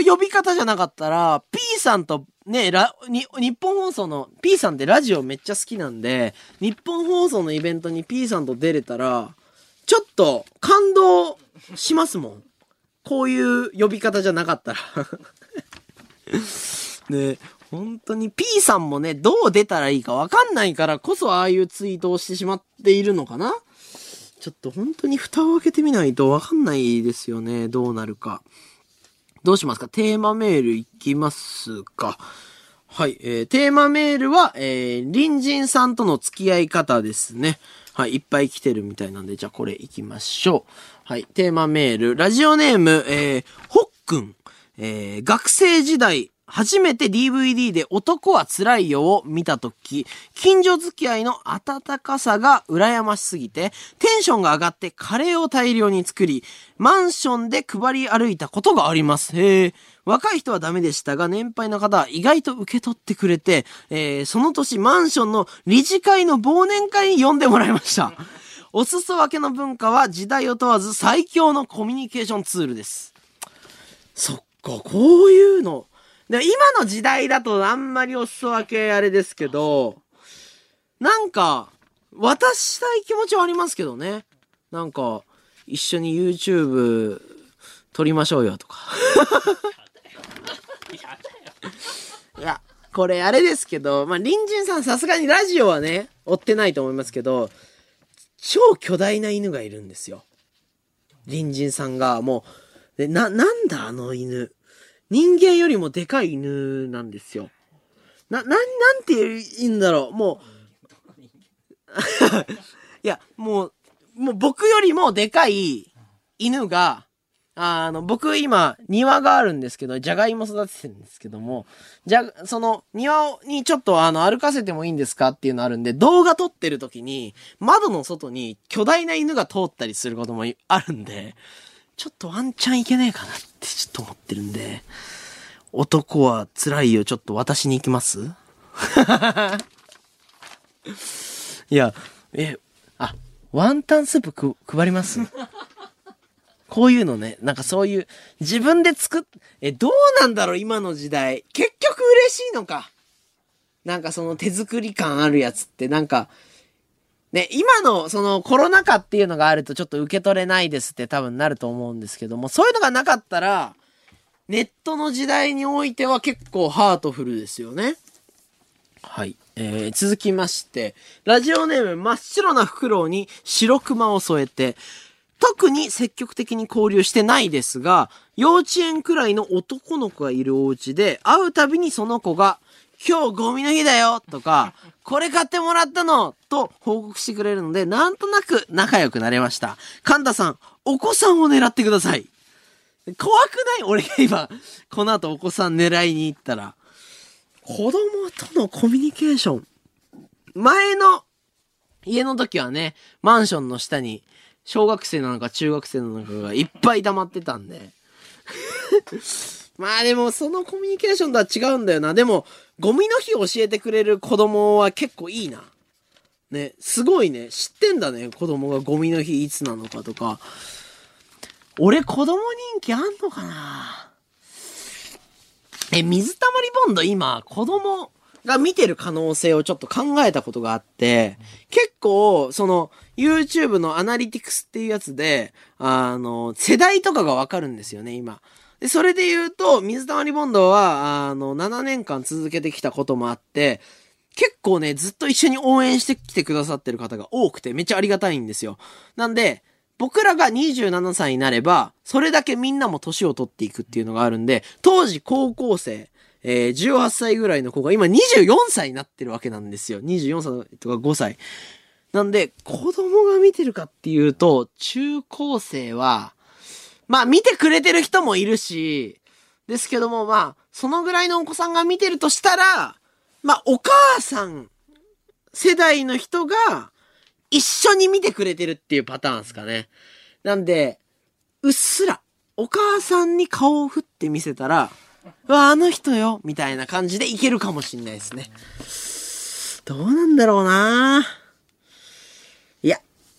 ういう呼び方じゃなかったら、P さんとね、ラ、に、日本放送の、P さんってラジオめっちゃ好きなんで、日本放送のイベントに P さんと出れたら、ちょっと感動しますもん。こういう呼び方じゃなかったら。<laughs> ね本当に P さんもね、どう出たらいいかわかんないからこそああいうツイートをしてしまっているのかな？ちょっと本当に蓋を開けてみないとわかんないですよね。どうなるか。どうしますか？テーマメールいきますかはい、えー、テーマメールは、えー、隣人さんとの付き合い方ですね。はい、いっぱい来てるみたいなんで、じゃあこれ行きましょう。はい、テーマメール、ラジオネーム、えー、ほっくん。えー、学生時代、初めて DVD で男は辛いよを見たとき、近所付き合いの温かさが羨ましすぎて、テンションが上がってカレーを大量に作り、マンションで配り歩いたことがあります。へえ。若い人はダメでしたが、年配の方は意外と受け取ってくれて、えーその年マンションの理事会の忘年会に呼んでもらいました。お裾分けの文化は時代を問わず最強のコミュニケーションツールです。そっか、こういうの。で今の時代だとあんまりお裾分けあれですけど、なんか、渡したい気持ちはありますけどね。なんか、一緒に YouTube 撮りましょうよとか。いや、これあれですけど、まあ、隣人さんさすがにラジオはね、追ってないと思いますけど、超巨大な犬がいるんですよ。隣人さんが、もう、で、な、なんだあの犬。人間よりもでかい犬なんですよ。な、な、なんて言うんだろう。もう、<laughs> いや、もう、もう僕よりもでかい犬が、あの、僕今庭があるんですけど、じゃがいも育ててるんですけども、じゃ、その庭にちょっとあの歩かせてもいいんですかっていうのあるんで、動画撮ってる時に窓の外に巨大な犬が通ったりすることもあるんで、ちょっとワンチャンいけねえかなってちょっと思ってるんで、男は辛いよ、ちょっと私に行きます？<laughs> いや、え、あ、ワンタンスープく配ります？こういうのね、なんかそういう、自分で作っ、え、どうなんだろう、今の時代。結局嬉しいのか。なんかその手作り感あるやつって、なんか、ね、今のそのコロナ禍っていうのがあるとちょっと受け取れないですって多分なると思うんですけども、そういうのがなかったら、ネットの時代においては結構ハートフルですよね。はい。えー、続きまして、ラジオネーム真っ白なフクロウに白熊を添えて、特に積極的に交流してないですが、幼稚園くらいの男の子がいるお家で、会うたびにその子が、今日ゴミの日だよとか、これ買ってもらったのと報告してくれるので、なんとなく仲良くなれました。カンタさん、お子さんを狙ってください。怖くない？俺が今、この後お子さん狙いに行ったら。子供とのコミュニケーション。前の家の時はね、マンションの下に、小学生なのか中学生なのかがいっぱい溜まってたんで。<laughs> まあでも、そのコミュニケーションとは違うんだよな。でも、ゴミの日教えてくれる子供は結構いいな。ね、すごいね。知ってんだね。子供がゴミの日いつなのかとか。俺子供人気あんのかな？え、水溜りボンド今、子供が見てる可能性をちょっと考えたことがあって、結構、その、YouTube のアナリティクスっていうやつで、あの、世代とかがわかるんですよね、今。で、それで言うと、水溜りボンドは、あの、7年間続けてきたこともあって、結構ね、ずっと一緒に応援してきてくださってる方が多くて、めっちゃありがたいんですよ。なんで、僕らが27歳になれば、それだけみんなも年を取っていくっていうのがあるんで、当時高校生、えー18歳ぐらいの子が今24歳になってるわけなんですよ。24歳とか5歳。なんで、子供が見てるかっていうと、中高生は、まあ見てくれてる人もいるし、ですけどもまあ、そのぐらいのお子さんが見てるとしたら、まあお母さん世代の人が一緒に見てくれてるっていうパターンですかね。なんで、うっすら、お母さんに顔を振って見せたら、うわ、あの人よ、みたいな感じでいけるかもしんないですね。どうなんだろうないや、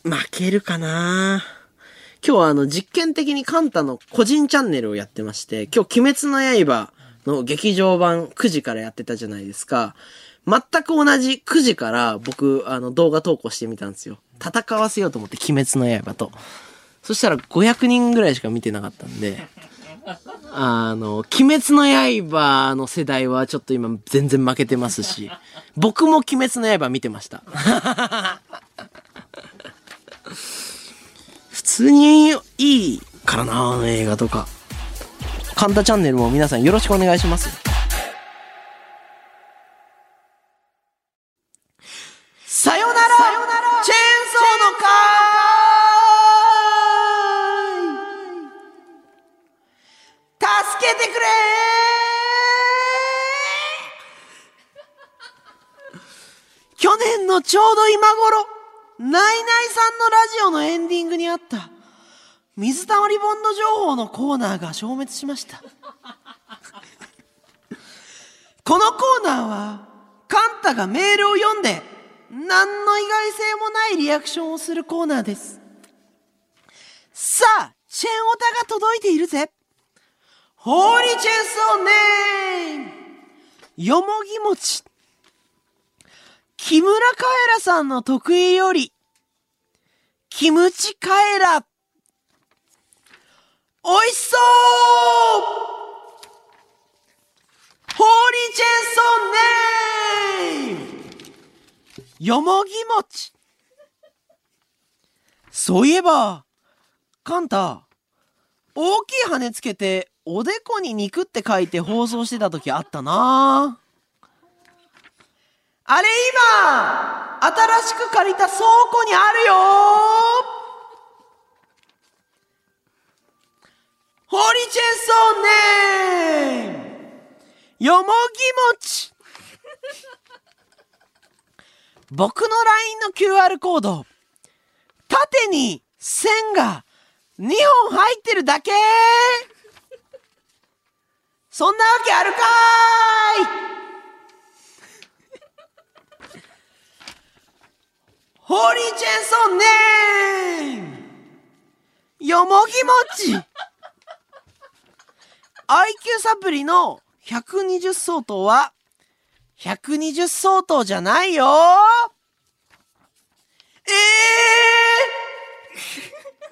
負けるかな今日はあの実験的にカンタの個人チャンネルをやってまして、今日鬼滅の刃の劇場版9時からやってたじゃないですか。全く同じ9時から僕あの動画投稿してみたんですよ。戦わせようと思って鬼滅の刃と。そしたら500人ぐらいしか見てなかったんで、あの、鬼滅の刃の世代はちょっと今全然負けてますし、僕も鬼滅の刃見てました。通にいいからな、あの映画とか。カンタチャンネルも皆さんよろしくお願いします。さよならチェーンソーの会助けてくれ去年のちょうど今頃、ナイナイさんのラジオのエンディングにあった、水溜りボンド情報のコーナーが消滅しました。<laughs> このコーナーは、カンタがメールを読んで、何の意外性もないリアクションをするコーナーです。さあ、チェンオタが届いているぜ。ホーリーチェンソーネームよもぎ餅。木村カエラさんの得意より、キムチカエラ。おいしそうホーリーチェーンソーネームよもぎ餅。そういえば、カンタ、大きい羽つけて、おでこに肉って書いて放送してた時あったなあれ今、新しく借りた倉庫にあるよ。ホーリーチェンソーネーよもぎ餅僕の LINE の QR コード、縦に線が2本入ってるだけ。そんなわけあるかーい。ホーリーチェンソーネーム。よもぎ餅 IQ サプリの120相当は120相当じゃないよ。え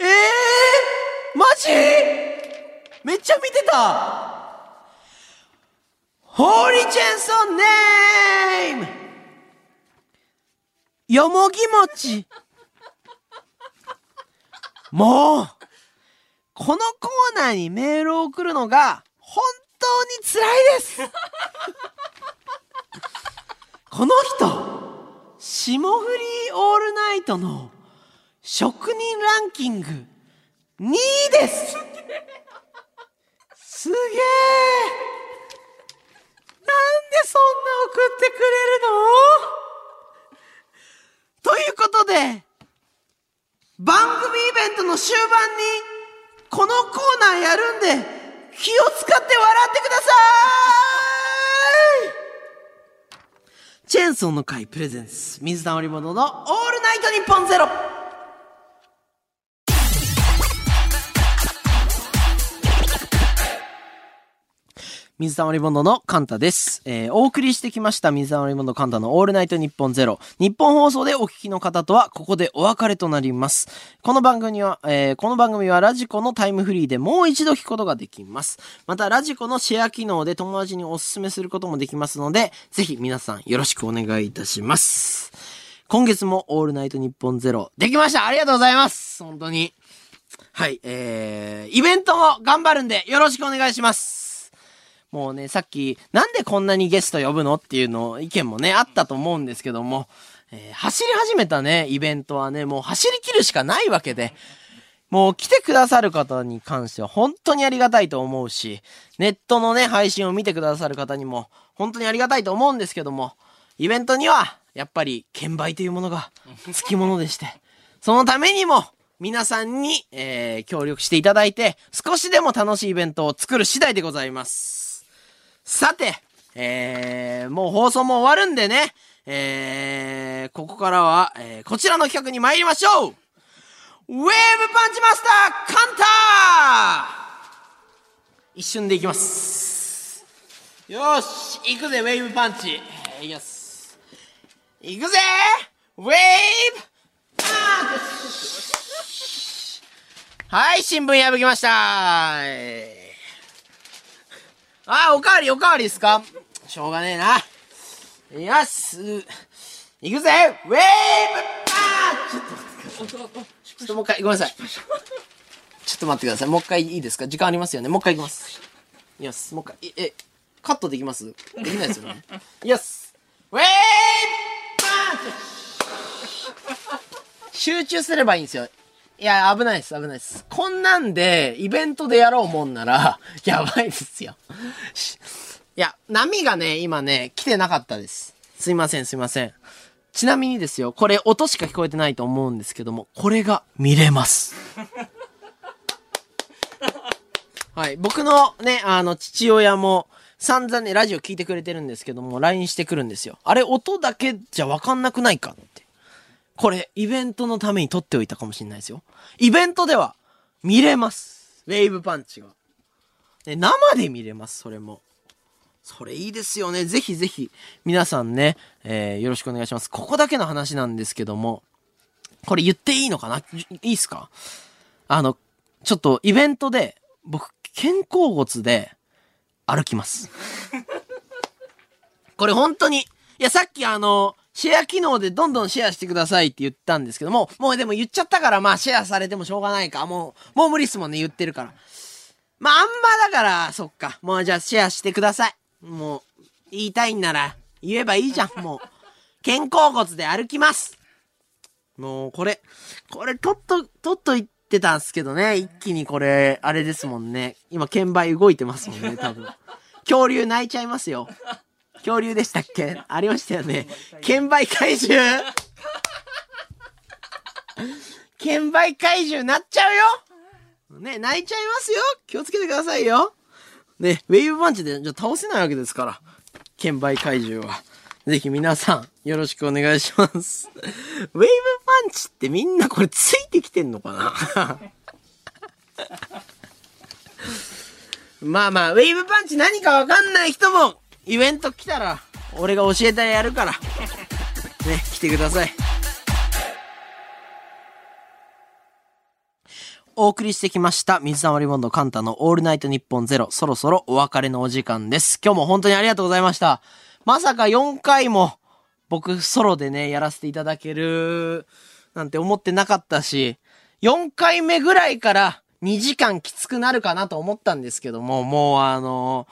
ー、えー、マジ？めっちゃ見てた。ホーリーチェンソーネーム。よもぎ餅もうこのコーナーにメールを送るのが本当に辛いです。この人、霜降りオールナイトの職人ランキング2位です。すげえ。なんでそんな送ってくれるの？ということで、番組イベントの終盤に、このコーナーやるんで、気を使って笑ってください!チェーンソーの会プレゼンス、水溜りボンドのオールナイトニッポンゼロ!水溜りボンドのカンタです。えー、お送りしてきました水溜りボンドカンタのオールナイトニッポンゼロ。日本放送でお聞きの方とは、ここでお別れとなります。この番組は、えー、この番組はラジコのタイムフリーでもう一度聞くことができます。また、ラジコのシェア機能で友達にお勧めすることもできますので、ぜひ皆さんよろしくお願いいたします。今月もオールナイトニッポンゼロ、できましたありがとうございます本当に。はい、えー、イベントも頑張るんでよろしくお願いします。もうね、さっき、なんでこんなにゲスト呼ぶのっていうの、意見もね、あったと思うんですけども、えー走り始めたね、イベントはね、もう走り切るしかないわけで、もう来てくださる方に関しては本当にありがたいと思うし、ネットのね、配信を見てくださる方にも本当にありがたいと思うんですけども、イベントには、やっぱり、券売というものが、つきものでして、そのためにも、皆さんに、えー協力していただいて、少しでも楽しいイベントを作る次第でございます。さて、えー、もう放送も終わるんでね、えー、ここからは、えー、こちらの企画に参りましょうウェーブパンチマスターカンター一瞬でいきます。よし、行くぜ、ウェーブパンチ。いきます。行くぜウェーブパンチはい、新聞破きましたえーあー、おかわり、おかわりですか？しょうがねえな。よし、行くぜウェーブパンチちょっと待ってください。ちょっともう一回、ごめんなさい。ちょっと待ってください。もう一回いいですか？時間ありますよね。もう一回行きます。いきます。もう一回。え、カットできます？できないですよね。いきます。ウェーブパンチ集中すればいいんですよ。いや、危ないです、危ないです。こんなんで、イベントでやろうもんなら、<laughs> やばいですよ。しいや、波がね、今ね、来てなかったです。すいません、すいません。ちなみにですよ、これ音しか聞こえてないと思うんですけども、これが見れます。<laughs> はい。僕のね、あの、父親も、散々ね、ラジオ聞いてくれてるんですけども、LINE してくるんですよ。あれ、音だけじゃわかんなくないかって。これ、イベントのために撮っておいたかもしれないですよ。イベントでは、見れます。ウェーブパンチが。ね、生で見れます、それも。それいいですよね。ぜひぜひ、皆さんね、えー、よろしくお願いします。ここだけの話なんですけども、これ言っていいのかな？いいっすか？あの、ちょっとイベントで、僕、肩甲骨で歩きます。これ本当に、いや、さっきあの、シェア機能でどんどんシェアしてくださいって言ったんですけども、もうでも言っちゃったから、まあシェアされてもしょうがないか。もう、もう無理っすもんね、言ってるから。まああんまだから、そっか。もうじゃあシェアしてください。もう、言いたいんなら、言えばいいじゃん、もう。肩甲骨で歩きます。もう、これ、これ、とっと、とっと言ってたんすけどね。一気にこれ、あれですもんね。今、券売動いてますもんね、多分。<laughs> 恐竜泣いちゃいますよ。恐竜でしたっけ？ありましたよね。券売怪獣？券売怪獣なっちゃうよ？ね、泣いちゃいますよ気をつけてくださいよね、ウェーブパンチでじゃ倒せないわけですから。券売怪獣は。ぜひ皆さん、よろしくお願いします。ウェーブパンチってみんなこれついてきてんのかな？まあまあ、ウェーブパンチ何かわかんない人も、イベント来たら、俺が教えてやるから。ね、来てください。お送りしてきました、水溜りボンドカンタのオールナイトニッポンゼロ、そろそろお別れのお時間です。今日も本当にありがとうございました。まさか4回も、僕ソロでね、やらせていただける、なんて思ってなかったし、4回目ぐらいから2時間きつくなるかなと思ったんですけども、もうあの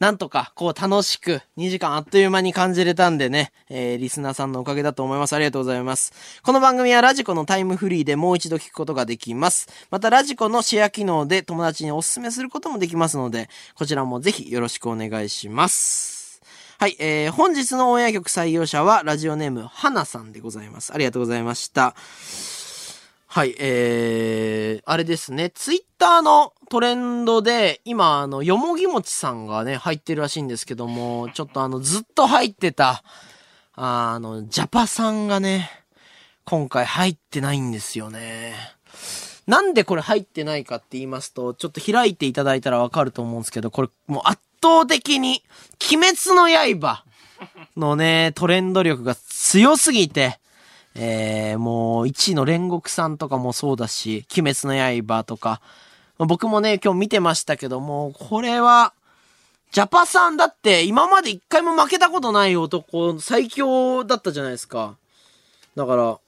なんとか、こう楽しく、2時間あっという間に感じれたんでね、えー、リスナーさんのおかげだと思います。ありがとうございます。この番組はラジコのタイムフリーでもう一度聞くことができます。また、ラジコのシェア機能で友達にお勧めすることもできますので、こちらもぜひよろしくお願いします。はい、えー、本日のオンエア曲採用者は、ラジオネーム、はなさんでございます。ありがとうございました。はい、えー、あれですね、ツイッターのトレンドで、今、あの、よもぎもちさんがね、入ってるらしいんですけども、ちょっとあの、ずっと入ってた、あの、ジャパさんがね、今回入ってないんですよね。なんでこれ入ってないかって言いますと、ちょっと開いていただいたらわかると思うんですけど、これもう圧倒的に、鬼滅の刃のね、トレンド力が強すぎて、えー、もう1位の煉獄さんとかもそうだし、鬼滅の刃とか、僕もね、今日見てましたけども、これは、ジャパさんだって今まで一回も負けたことない男、最強だったじゃないですか。だから、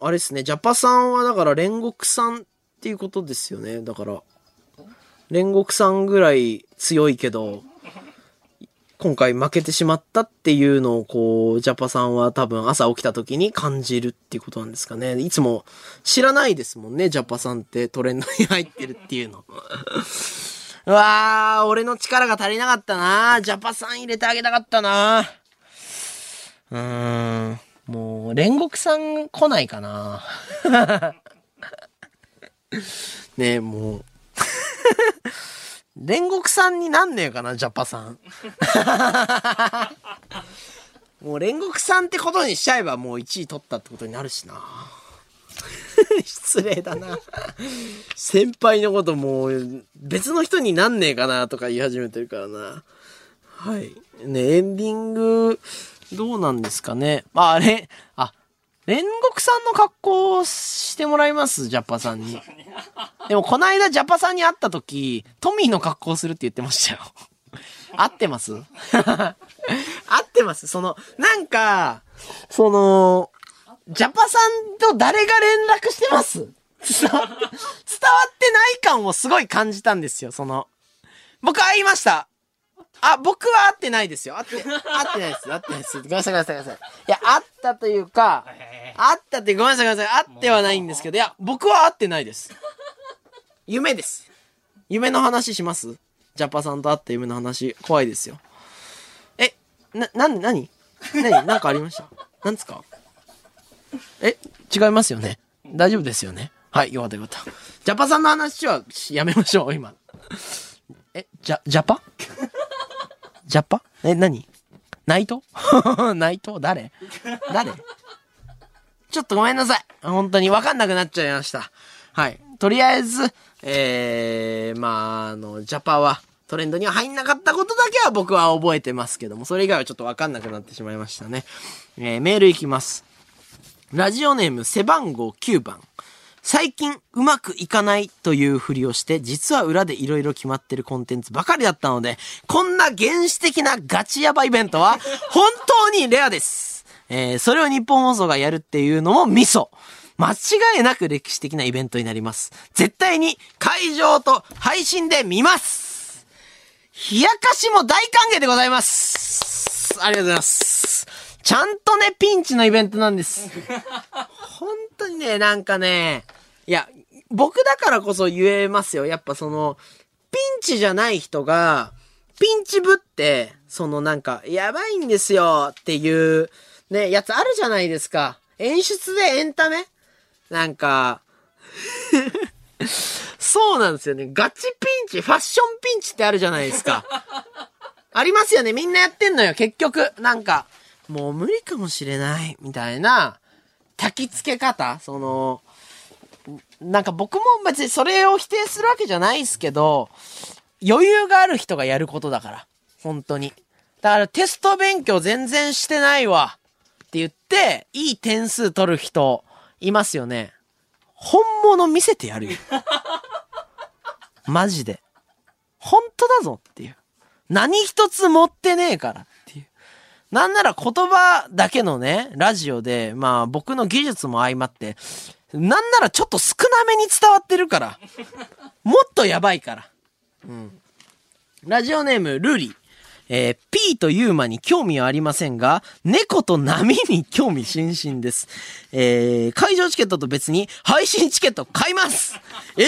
あれですね、ジャパさんはだから煉獄さんっていうことですよね。だから、煉獄さんぐらい強いけど、今回負けてしまったっていうのをこう、ジャパさんは多分朝起きた時に感じるっていうことなんですかね。いつも知らないですもんね、ジャパさんってトレンドに入ってるっていうの。<laughs> うわー、俺の力が足りなかったなジャパさん入れてあげたかったなうーん。もう、煉獄さん来ないかな <laughs> ねえ、もう。<laughs> 煉獄さんになんねえかな、ジャパさん。<laughs> もう煉獄さんってことにしちゃえばもう1位取ったってことになるしな。<laughs> 失礼だな。先輩のこともう別の人になんねえかなとか言い始めてるからな。はい。ね、エンディング、どうなんですかね。まあ、あれ、あ、煉獄さんの格好をしてもらいますジャパさんに。でも、この間ジャパさんに会った時、トミーの格好をするって言ってましたよ。合ってます？<laughs> 合ってますその、なんか、その、ジャパさんと誰が連絡してます？伝わってない感をすごい感じたんですよ、その。僕会いました。あ、僕は会ってないですよ。会って、会ってないです。会ってないです。ごめんなさい、ごめんなさい、ごめんなさい。いや、会ったというか、会ったってごめんなさい、ごめんなさい。会ってはないんですけど、いや、僕は会ってないです。夢です。夢の話します？ジャパさんと会った夢の話、怖いですよ。え、な、な、なになになんかありました？なんですか？え、違いますよね大丈夫ですよねはい、よかったよかった。ジャパさんの話はしやめましょう、今。え、ジャ、ジャパ？ジャパ？え、何？ナイト？<laughs> ナイト？誰？誰？ちょっとごめんなさい。本当にわかんなくなっちゃいました。はい。とりあえず、えー、まあ、あの、ジャパはトレンドには入んなかったことだけは僕は覚えてますけども、それ以外はちょっとわかんなくなってしまいましたね。えー、メールいきます。ラジオネーム背番号9番。最近うまくいかないというふりをして、実は裏で色々決まってるコンテンツばかりだったので、こんな原始的なガチヤバイベントは <laughs> 本当にレアです。えー、それを日本放送がやるっていうのもミソ。間違いなく歴史的なイベントになります。絶対に会場と配信で見ます。冷やかしも大歓迎でございます。ありがとうございます。ちゃんとね、ピンチのイベントなんです。本 <laughs> 当にね、なんかね、いや、僕だからこそ言えますよ。やっぱその、ピンチじゃない人が、ピンチぶって、そのなんか、やばいんですよっていう、ね、やつあるじゃないですか。演出でエンタメ？なんか、<laughs> そうなんですよね。ガチピンチ、ファッションピンチってあるじゃないですか。ありますよね。みんなやってんのよ。結局、なんか、もう無理かもしれない、みたいな、焚き付け方？その、なんか僕も別にそれを否定するわけじゃないですけど、余裕がある人がやることだから。本当に。だからテスト勉強全然してないわ。って言って、いい点数取る人、いますよね。本物見せてやるよ。マジで。本当だぞっていう。何一つ持ってねえから。なんなら言葉だけのね、ラジオで、まあ僕の技術も相まって、なんならちょっと少なめに伝わってるから。もっとやばいから。うん。ラジオネーム、ルリ。えー、P とユーマに興味はありませんが、猫と波に興味津々です。えー、会場チケットと別に配信チケット買いますえ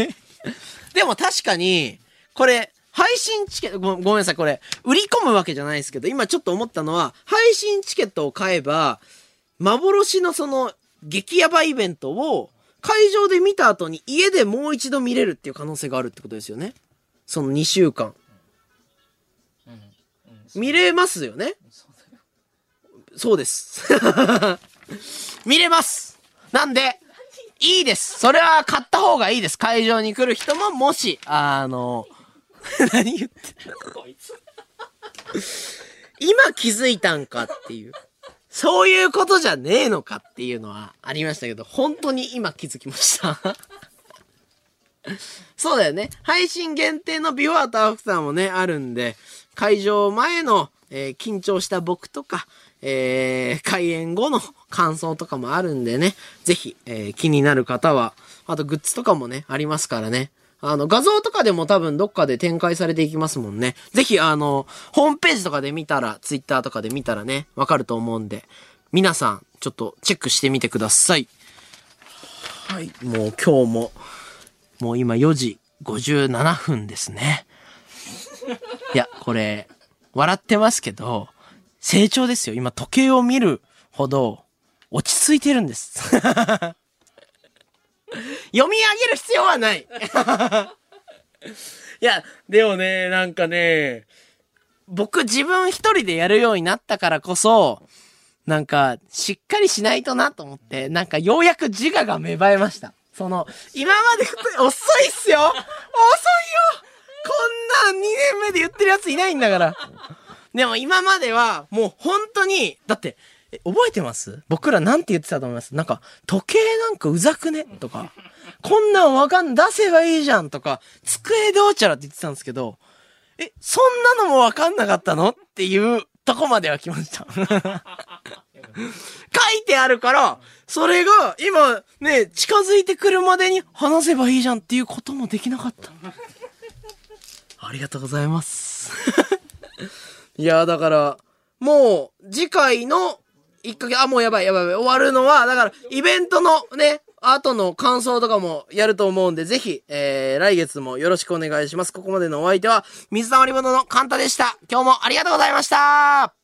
え <laughs> でも確かに、これ、配信チケットご、ごめんなさい、これ、売り込むわけじゃないですけど、今ちょっと思ったのは、配信チケットを買えば、幻のその、激ヤバイベントを、会場で見た後に家でもう一度見れるっていう可能性があるってことですよね。その2週間。見れますよねそうです。<laughs> 見れますなんで、いいです。それは買った方がいいです。会場に来る人も、もし、あの、<laughs> 何言ってんのこいつ。今気づいたんかっていう。そういうことじゃねえのかっていうのはありましたけど、本当に今気づきました。<laughs> そうだよね。配信限定のビフォーアとアフターもね、あるんで、会場前の、えー緊張した僕とか、えー開演後の感想とかもあるんでね、ぜひ、えー気になる方は、あとグッズとかもね、ありますからね。あの、画像とかでも多分どっかで展開されていきますもんね。ぜひ、あの、ホームページとかで見たら、ツイッターとかで見たらね、わかると思うんで、皆さん、ちょっとチェックしてみてください。はい、もう今日も、もう今4時57分ですね。いや、これ、笑ってますけど、成長ですよ。今時計を見るほど、落ち着いてるんです。<laughs> <laughs> 読み上げる必要はない。<laughs> いや、でもね、なんかね、僕自分一人でやるようになったからこそ、なんか、しっかりしないとなと思って、なんかようやく自我が芽生えました。その、今まで、遅いっすよ遅いよこんな2年目で言ってるやついないんだから。でも今までは、もう本当に、だって、覚えてます？僕らなんて言ってたと思います？なんか、時計なんかうざくね？とか、こんなんわかん、出せばいいじゃんとか、机どうちゃらって言ってたんですけど、え、そんなのもわかんなかったの？っていうとこまでは来ました。<laughs> 書いてあるから、それが今ね、近づいてくるまでに話せばいいじゃんっていうこともできなかった。ありがとうございます。<laughs> いや、だから、もう、次回の1ヶ月、あ、もうやばいやばいやばい、終わるのは、だから、イベントのね、後の感想とかもやると思うんで、ぜひ、えー、来月もよろしくお願いします。ここまでのお相手は、水溜りボンドのカンタでした。今日もありがとうございました